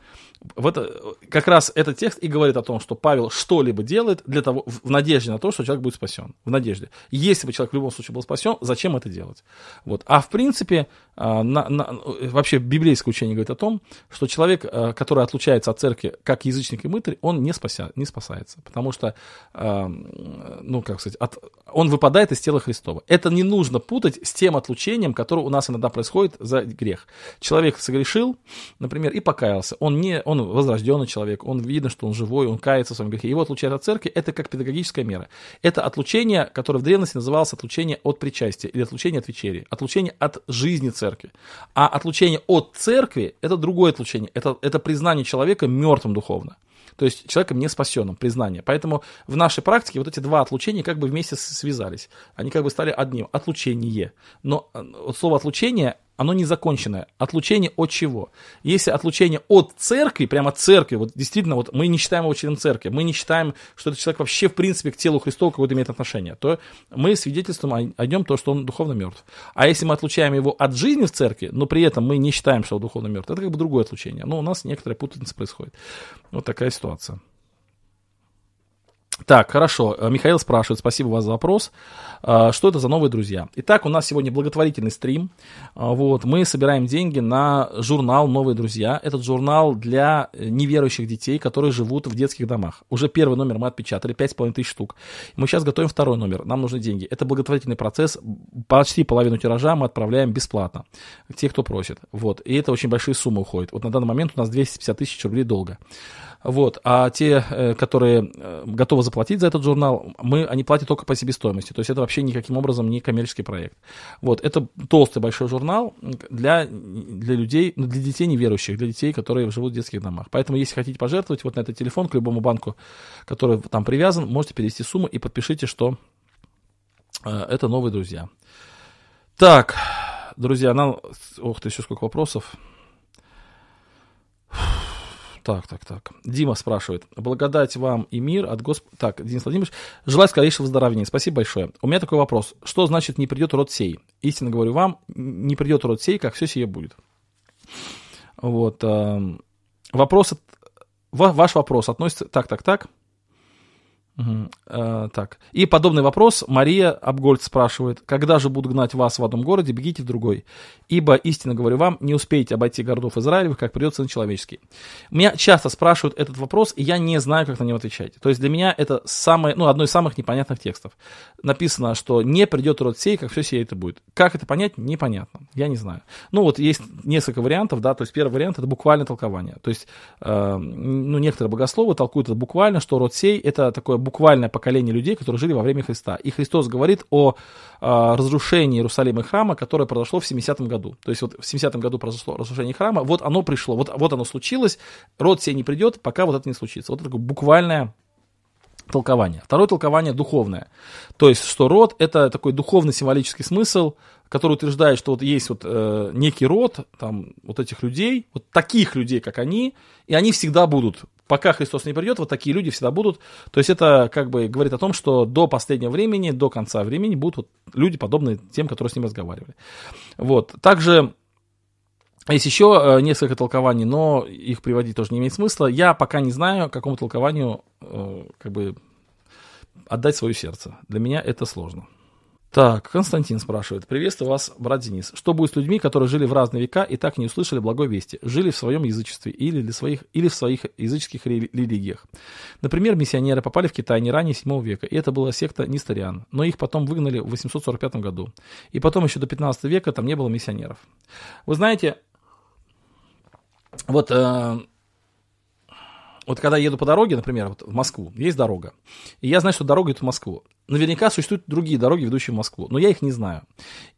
В это, как раз этот текст и говорит о том, что Павел что-либо делает для того, в надежде на то, что человек будет спасен. В надежде. Если бы человек в любом случае был спасен, зачем это делать? Вот. А в принципе, а, на, на, вообще библейское учение говорит о том, что человек, а, который отлучается от церкви как язычник и мытарь, он не, спася, не спасается. Потому что, а, ну, как сказать, от, он выпадает из тела Христова. Это не нужно путать с тем отлучением, которое у нас иногда происходит за грех. Человек согрешил, например, и покаялся. Он, не, он возрожденный человек, он видно, что он живой, он кается в своем грехе. Его отлучают от церкви, это как педагогическая мера. Это отлучение, которое в древности называлось отлучение от причастия или отлучение от вечери, отлучение от жизни церкви. А отлучение от церкви – это другое отлучение, это, это признание человека мертвым духовно. То есть человеком не спасенным, признание. Поэтому в нашей практике вот эти два отлучения как бы вместе связались. Они как бы стали одним. Отлучение. Но э, слово отлучение оно не законченное. Отлучение от чего? Если отлучение от церкви, прямо церкви, вот действительно, вот мы не считаем его членом церкви, мы не считаем, что этот человек вообще в принципе к телу Христову какое-то имеет отношение, то мы свидетельствуем о, нем то, что он духовно мертв. А если мы отлучаем его от жизни в церкви, но при этом мы не считаем, что он духовно мертв, это как бы другое отлучение. Но у нас некоторая путаница происходит. Вот такая ситуация. Так, хорошо. Э, Михаил спрашивает, спасибо вас за вопрос. Э, что это за новые друзья? Итак, у нас сегодня благотворительный стрим. Э, вот, мы собираем деньги на журнал «Новые друзья». Этот журнал для неверующих детей, которые живут в детских домах. Уже первый номер мы отпечатали, 5,5 тысяч штук. Мы сейчас готовим второй номер, нам нужны деньги. Это благотворительный процесс. Почти половину тиража мы отправляем бесплатно. Те, кто просит. Вот. И это очень большие суммы уходят. Вот на данный момент у нас 250 тысяч рублей долга. Вот. А те, э, которые э, готовы заплатить за этот журнал, мы, они платят только по себестоимости. То есть это вообще никаким образом не коммерческий проект. Вот. Это толстый большой журнал для, для людей, ну, для детей неверующих, для детей, которые живут в детских домах. Поэтому, если хотите пожертвовать, вот на этот телефон к любому банку, который там привязан, можете перевести сумму и подпишите, что э, это новые друзья. Так, друзья, нам... Ох ты, еще сколько вопросов. Так, так, так. Дима спрашивает. Благодать вам и мир от Господа... Так, Денис Владимирович. Желаю скорейшего выздоровления. Спасибо большое. У меня такой вопрос. Что значит не придет род сей? Истинно говорю вам, не придет род сей, как все сие будет. Вот. Э, вопрос... Ваш вопрос относится... Так, так, так. Угу. Э, так. И подобный вопрос Мария Абгольд спрашивает. Когда же буду гнать вас в одном городе, бегите в другой. Ибо, истинно говорю вам, не успеете обойти городов Израилевых, как придется на человеческий. Меня часто спрашивают этот вопрос, и я не знаю, как на него отвечать. То есть для меня это самое, ну, одно из самых непонятных текстов. Написано, что не придет род сей, как все сей это будет. Как это понять, непонятно. Я не знаю. Ну, вот есть несколько вариантов, да, то есть первый вариант это буквальное толкование. То есть, э, ну, некоторые богословы толкуют это буквально, что род сей это такое буквальное поколение людей, которые жили во время Христа. И Христос говорит о, о разрушении Иерусалима и храма, которое произошло в 70-м году. То есть вот в 70-м году произошло разрушение храма, вот оно пришло, вот, вот оно случилось, род сей не придет, пока вот это не случится. Вот это такое буквальное толкование. Второе толкование духовное. То есть, что род это такой духовный символический смысл, который утверждает, что вот есть вот э, некий род там вот этих людей, вот таких людей, как они, и они всегда будут. Пока Христос не придет, вот такие люди всегда будут. То есть это как бы говорит о том, что до последнего времени, до конца времени будут вот люди, подобные тем, которые с ним разговаривали. Вот. Также есть еще э, несколько толкований, но их приводить тоже не имеет смысла. Я пока не знаю, какому толкованию э, как бы отдать свое сердце. Для меня это сложно. Так, Константин спрашивает. Приветствую вас, брат Денис. Что будет с людьми, которые жили в разные века и так не услышали благой вести? Жили в своем язычестве или, для своих, или в своих языческих религиях? Например, миссионеры попали в Китай не ранее 7 века, и это была секта Нестариан, но их потом выгнали в 845 году. И потом еще до 15 века там не было миссионеров. Вы знаете, вот э, вот когда еду по дороге, например, вот в Москву, есть дорога, и я знаю, что дорога идет в Москву. Наверняка существуют другие дороги, ведущие в Москву, но я их не знаю.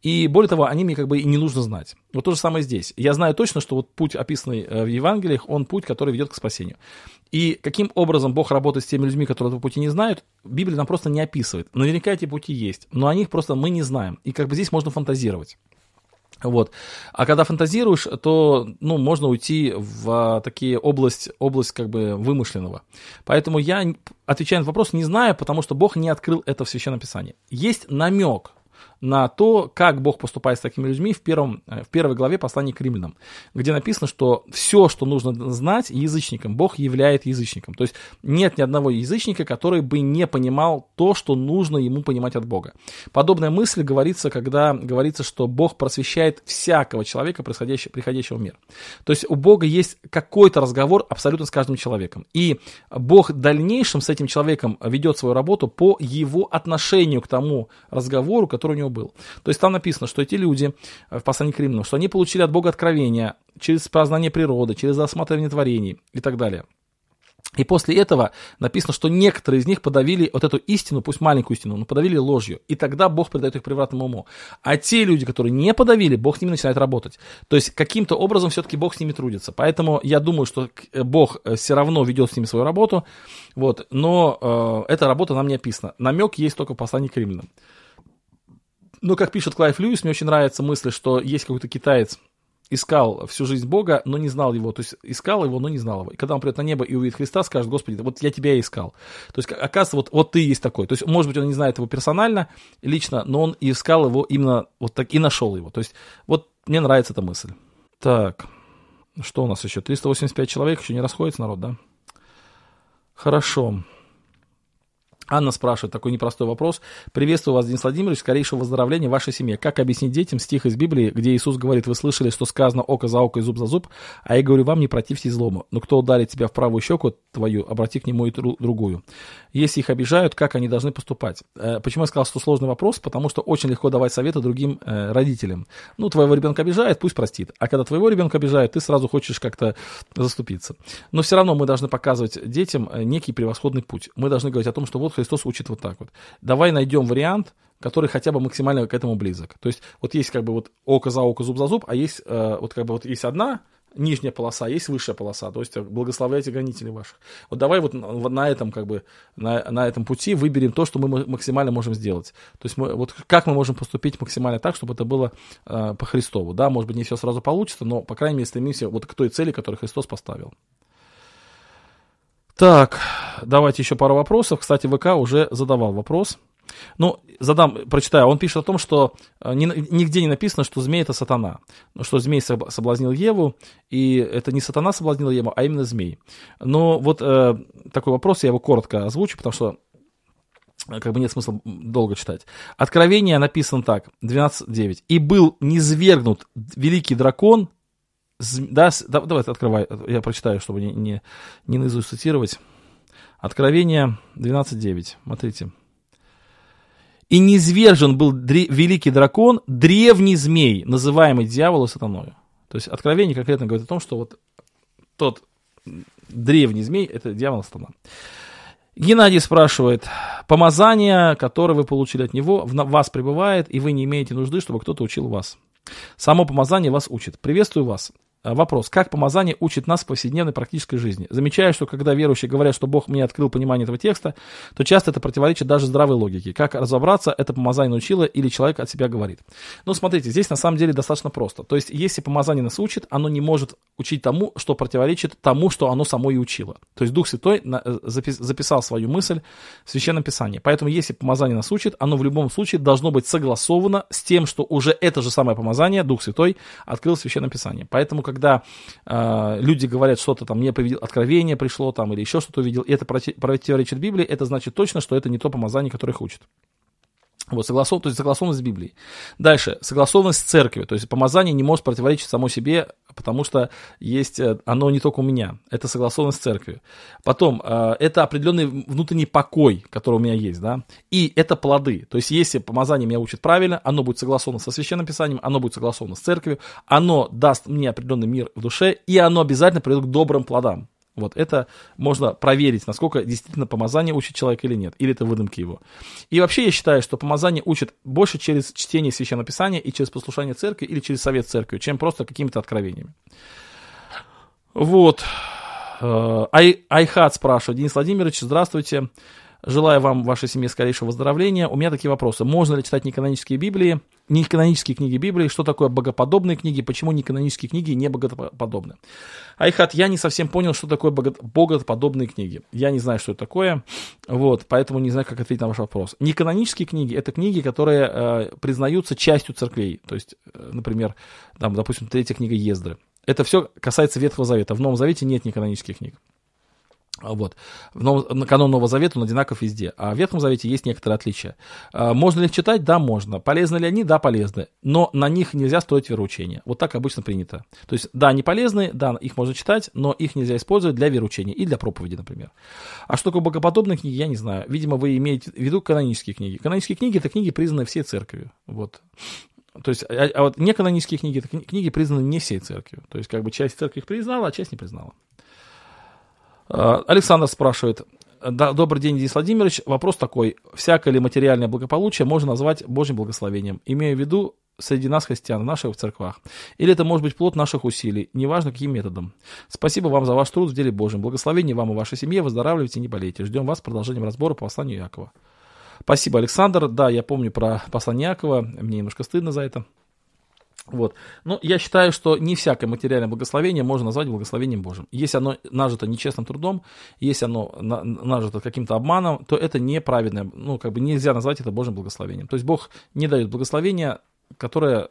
И более того, они мне как бы и не нужно знать. Вот то же самое здесь. Я знаю точно, что вот путь, описанный э, в Евангелиях, он путь, который ведет к спасению. И каким образом Бог работает с теми людьми, которые этого пути не знают, Библия нам просто не описывает. Наверняка эти пути есть, но о них просто мы не знаем. И как бы здесь можно фантазировать. Вот. А когда фантазируешь, то ну, можно уйти в а, такие область, область как бы вымышленного. Поэтому я, отвечая на вопрос, не знаю, потому что Бог не открыл это в Священном Писании. Есть намек, на то, как Бог поступает с такими людьми в, первом, э, в первой главе послания к римлянам, где написано, что все, что нужно знать язычникам, Бог являет язычником. То есть нет ни одного язычника, который бы не понимал то, что нужно ему понимать от Бога. Подобная мысль говорится, когда говорится, что Бог просвещает всякого человека, приходящего, приходящего в мир. То есть у Бога есть какой-то разговор абсолютно с каждым человеком. И Бог в дальнейшем с этим человеком ведет свою работу по его отношению к тому разговору, который у него был. То есть там написано, что эти люди э, в послании к Римлянам, что они получили от Бога откровения через познание природы, через осматривание творений и так далее. И после этого написано, что некоторые из них подавили вот эту истину, пусть маленькую истину, но подавили ложью. И тогда Бог придает их превратному уму. А те люди, которые не подавили, Бог с ними начинает работать. То есть каким-то образом все-таки Бог с ними трудится. Поэтому я думаю, что э, Бог э, все равно ведет с ними свою работу. Вот, но э, эта работа нам не описана. Намек есть только в послании к римлянам. Но, как пишет Клайв Льюис, мне очень нравится мысль, что есть какой-то китаец, искал всю жизнь Бога, но не знал его. То есть искал его, но не знал его. И когда он придет на небо и увидит Христа, скажет, Господи, вот я тебя искал. То есть, оказывается, вот, вот ты есть такой. То есть, может быть, он не знает его персонально, лично, но он искал его именно вот так и нашел его. То есть, вот мне нравится эта мысль. Так, что у нас еще? 385 человек, еще не расходится народ, да? Хорошо. Анна спрашивает такой непростой вопрос. Приветствую вас, Денис Владимирович, скорейшего выздоровления вашей семье. Как объяснить детям стих из Библии, где Иисус говорит, вы слышали, что сказано око за око и зуб за зуб, а я говорю вам, не противьте злому. Но кто ударит тебя в правую щеку твою, обрати к нему и другую. Если их обижают, как они должны поступать? Э, почему я сказал, что сложный вопрос? Потому что очень легко давать советы другим э, родителям. Ну, твоего ребенка обижает, пусть простит. А когда твоего ребенка обижают, ты сразу хочешь как-то заступиться. Но все равно мы должны показывать детям э, некий превосходный путь. Мы должны говорить о том, что вот Христос учит вот так вот. Давай найдем вариант, который хотя бы максимально к этому близок. То есть вот есть как бы вот око за око, зуб за зуб, а есть э, вот как бы вот есть одна нижняя полоса, есть высшая полоса, то есть благословляйте гонителей ваших. Вот давай вот на, на этом как бы, на, на этом пути выберем то, что мы максимально можем сделать. То есть мы, вот как мы можем поступить максимально так, чтобы это было э, по Христову, да, может быть не все сразу получится, но по крайней мере стремимся вот к той цели, которую Христос поставил. Так, давайте еще пару вопросов. Кстати, ВК уже задавал вопрос. Ну, задам, прочитаю. Он пишет о том, что э, нигде не написано, что змей это сатана. Что змей соблазнил Еву, и это не сатана соблазнил Еву, а именно змей. Но вот э, такой вопрос, я его коротко озвучу, потому что э, как бы нет смысла долго читать. Откровение написано так, 12.9. «И был низвергнут великий дракон, да, да, давай открывай, я прочитаю, чтобы не, не, не наизусть цитировать. Откровение 12.9. Смотрите. «И низвержен был дре- великий дракон, древний змей, называемый дьяволом сатаною». То есть Откровение конкретно говорит о том, что вот тот древний змей – это дьявол сатана. Геннадий спрашивает, помазание, которое вы получили от него, в вас пребывает, и вы не имеете нужды, чтобы кто-то учил вас. Само помазание вас учит. Приветствую вас. Э, вопрос. Как помазание учит нас в повседневной практической жизни? Замечаю, что когда верующие говорят, что Бог мне открыл понимание этого текста, то часто это противоречит даже здравой логике. Как разобраться, это помазание научило или человек от себя говорит? Ну, смотрите, здесь на самом деле достаточно просто. То есть, если помазание нас учит, оно не может учить тому, что противоречит тому, что оно само и учило. То есть, Дух Святой э, записал свою мысль в Священном Писании. Поэтому, если помазание нас учит, оно в любом случае должно быть согласовано с тем, что уже это же самое помазание Дух Святой открыл в Священном Писании. Поэтому, когда э, люди говорят, что-то там, мне откровение пришло там, или еще что-то увидел, и это противоречит Библии, это значит точно, что это не то помазание, которое их учит. Вот, согласов, то есть согласованность с Библией. Дальше, согласованность с церковью. То есть помазание не может противоречить само себе, потому что есть, э, оно не только у меня. Это согласованность с церковью. Потом, э, это определенный внутренний покой, который у меня есть, да. И это плоды. То есть если помазание меня учит правильно, оно будет согласовано со Священным Писанием, оно будет согласовано с церковью, оно даст мне определенный мир в душе, и оно обязательно приведет к добрым плодам. Вот это можно проверить, насколько действительно помазание учит человека или нет, или это выдумки его. И вообще я считаю, что помазание учит больше через чтение Священного Писания и через послушание церкви или через совет церкви, чем просто какими-то откровениями. Вот. Э, Ай, Айхат спрашивает. Денис Владимирович, здравствуйте. Желаю вам, вашей семье, скорейшего выздоровления. У меня такие вопросы. Можно ли читать неканонические Библии, неканонические книги Библии? Что такое богоподобные книги? Почему неканонические книги не богоподобны? Айхат, я не совсем понял, что такое богоподобные книги. Я не знаю, что это такое, вот, поэтому не знаю, как ответить на ваш вопрос. Неканонические книги – это книги, которые э, признаются частью церквей. То есть, э, например, там, допустим, третья книга Ездры. Это все касается Ветхого Завета. В Новом Завете нет неканонических книг. А вот. Новом, канон Нового Завета он одинаков везде, а в Ветхом Завете есть некоторые отличия. А можно ли их читать? Да, можно. Полезны ли они? Да, полезны. Но на них нельзя строить вероучение. Вот так обычно принято. То есть, да, они полезны, да, их можно читать, но их нельзя использовать для вероучения и для проповеди, например. А что такое богоподобные книги, я не знаю. Видимо, вы имеете в виду канонические книги. Канонические книги – это книги, признанные всей церковью. Вот. То есть, а, а вот неканонические книги – это книги, признанные не всей церковью. То есть, как бы часть церкви их признала, а часть не признала. А, Александр спрашивает. Добрый день, Денис Владимирович. Вопрос такой. Всякое ли материальное благополучие можно назвать Божьим благословением? Имею в виду среди нас, христиан, в наших церквах. Или это может быть плод наших усилий, неважно каким методом. Спасибо вам за ваш труд в деле Божьем. Благословение вам и вашей семье. Выздоравливайте, не болейте. Ждем вас с продолжением разбора по посланию Якова. Спасибо, Александр. Да, я помню про послание Якова. Мне немножко стыдно за это. Вот. Но я считаю, что не всякое материальное благословение можно назвать благословением Божьим. Если оно нажито нечестным трудом, если оно нажито каким-то обманом, то это неправедное, ну, как бы нельзя назвать это Божьим благословением. То есть Бог не дает благословения, которое,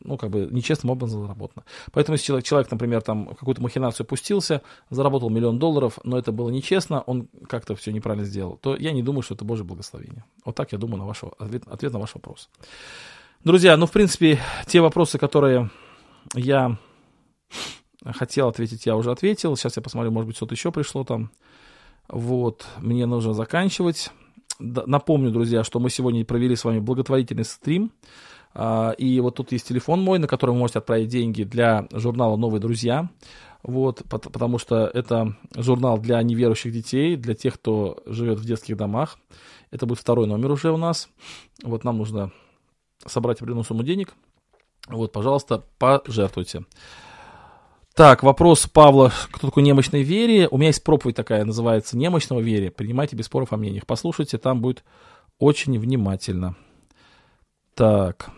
ну, как бы нечестным образом заработано. Поэтому если человек, человек например, там какую-то махинацию пустился, заработал миллион долларов, но это было нечестно, он как-то все неправильно сделал, то я не думаю, что это Божье благословение. Вот так я думаю на ваш ответ, ответ на ваш вопрос. Друзья, ну, в принципе, те вопросы, которые я хотел ответить, я уже ответил. Сейчас я посмотрю, может быть, что-то еще пришло там. Вот, мне нужно заканчивать. Напомню, друзья, что мы сегодня провели с вами благотворительный стрим. А, и вот тут есть телефон мой, на который вы можете отправить деньги для журнала «Новые друзья». Вот, потому что это журнал для неверующих детей, для тех, кто живет в детских домах. Это будет второй номер уже у нас. Вот нам нужно собрать определенную сумму денег, вот, пожалуйста, пожертвуйте. Так, вопрос Павла, кто такой немощной вере? У меня есть проповедь такая, называется «Немощного вере». Принимайте без споров о мнениях. Послушайте, там будет очень внимательно. Так,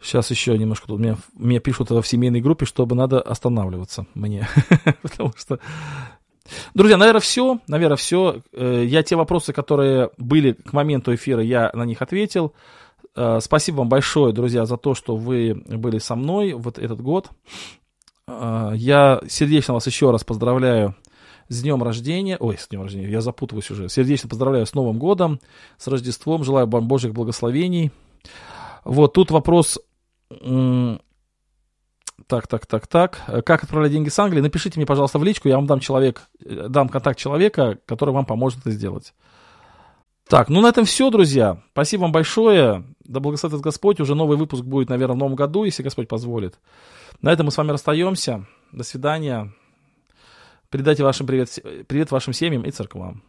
сейчас еще немножко тут меня, меня пишут в семейной группе, чтобы надо останавливаться мне, потому что Друзья, наверное, все. Наверное, все. Э, я те вопросы, которые были к моменту эфира, я на них ответил. Э, спасибо вам большое, друзья, за то, что вы были со мной вот этот год. Э, я сердечно вас еще раз поздравляю с днем рождения. Ой, с днем рождения, я запутываюсь уже. Сердечно поздравляю с Новым годом, с Рождеством. Желаю вам Божьих благословений. Вот тут вопрос. Так, так, так, так. Как отправлять деньги с Англии? Напишите мне, пожалуйста, в личку, я вам дам человек, э, дам контакт человека, который вам поможет это сделать. Так, ну на этом все, друзья. Спасибо вам большое. Да благословит Господь. Уже новый выпуск будет, наверное, в новом году, если Господь позволит. На этом мы с вами расстаемся. До свидания. Передайте вашим привет, привет вашим семьям и церквам.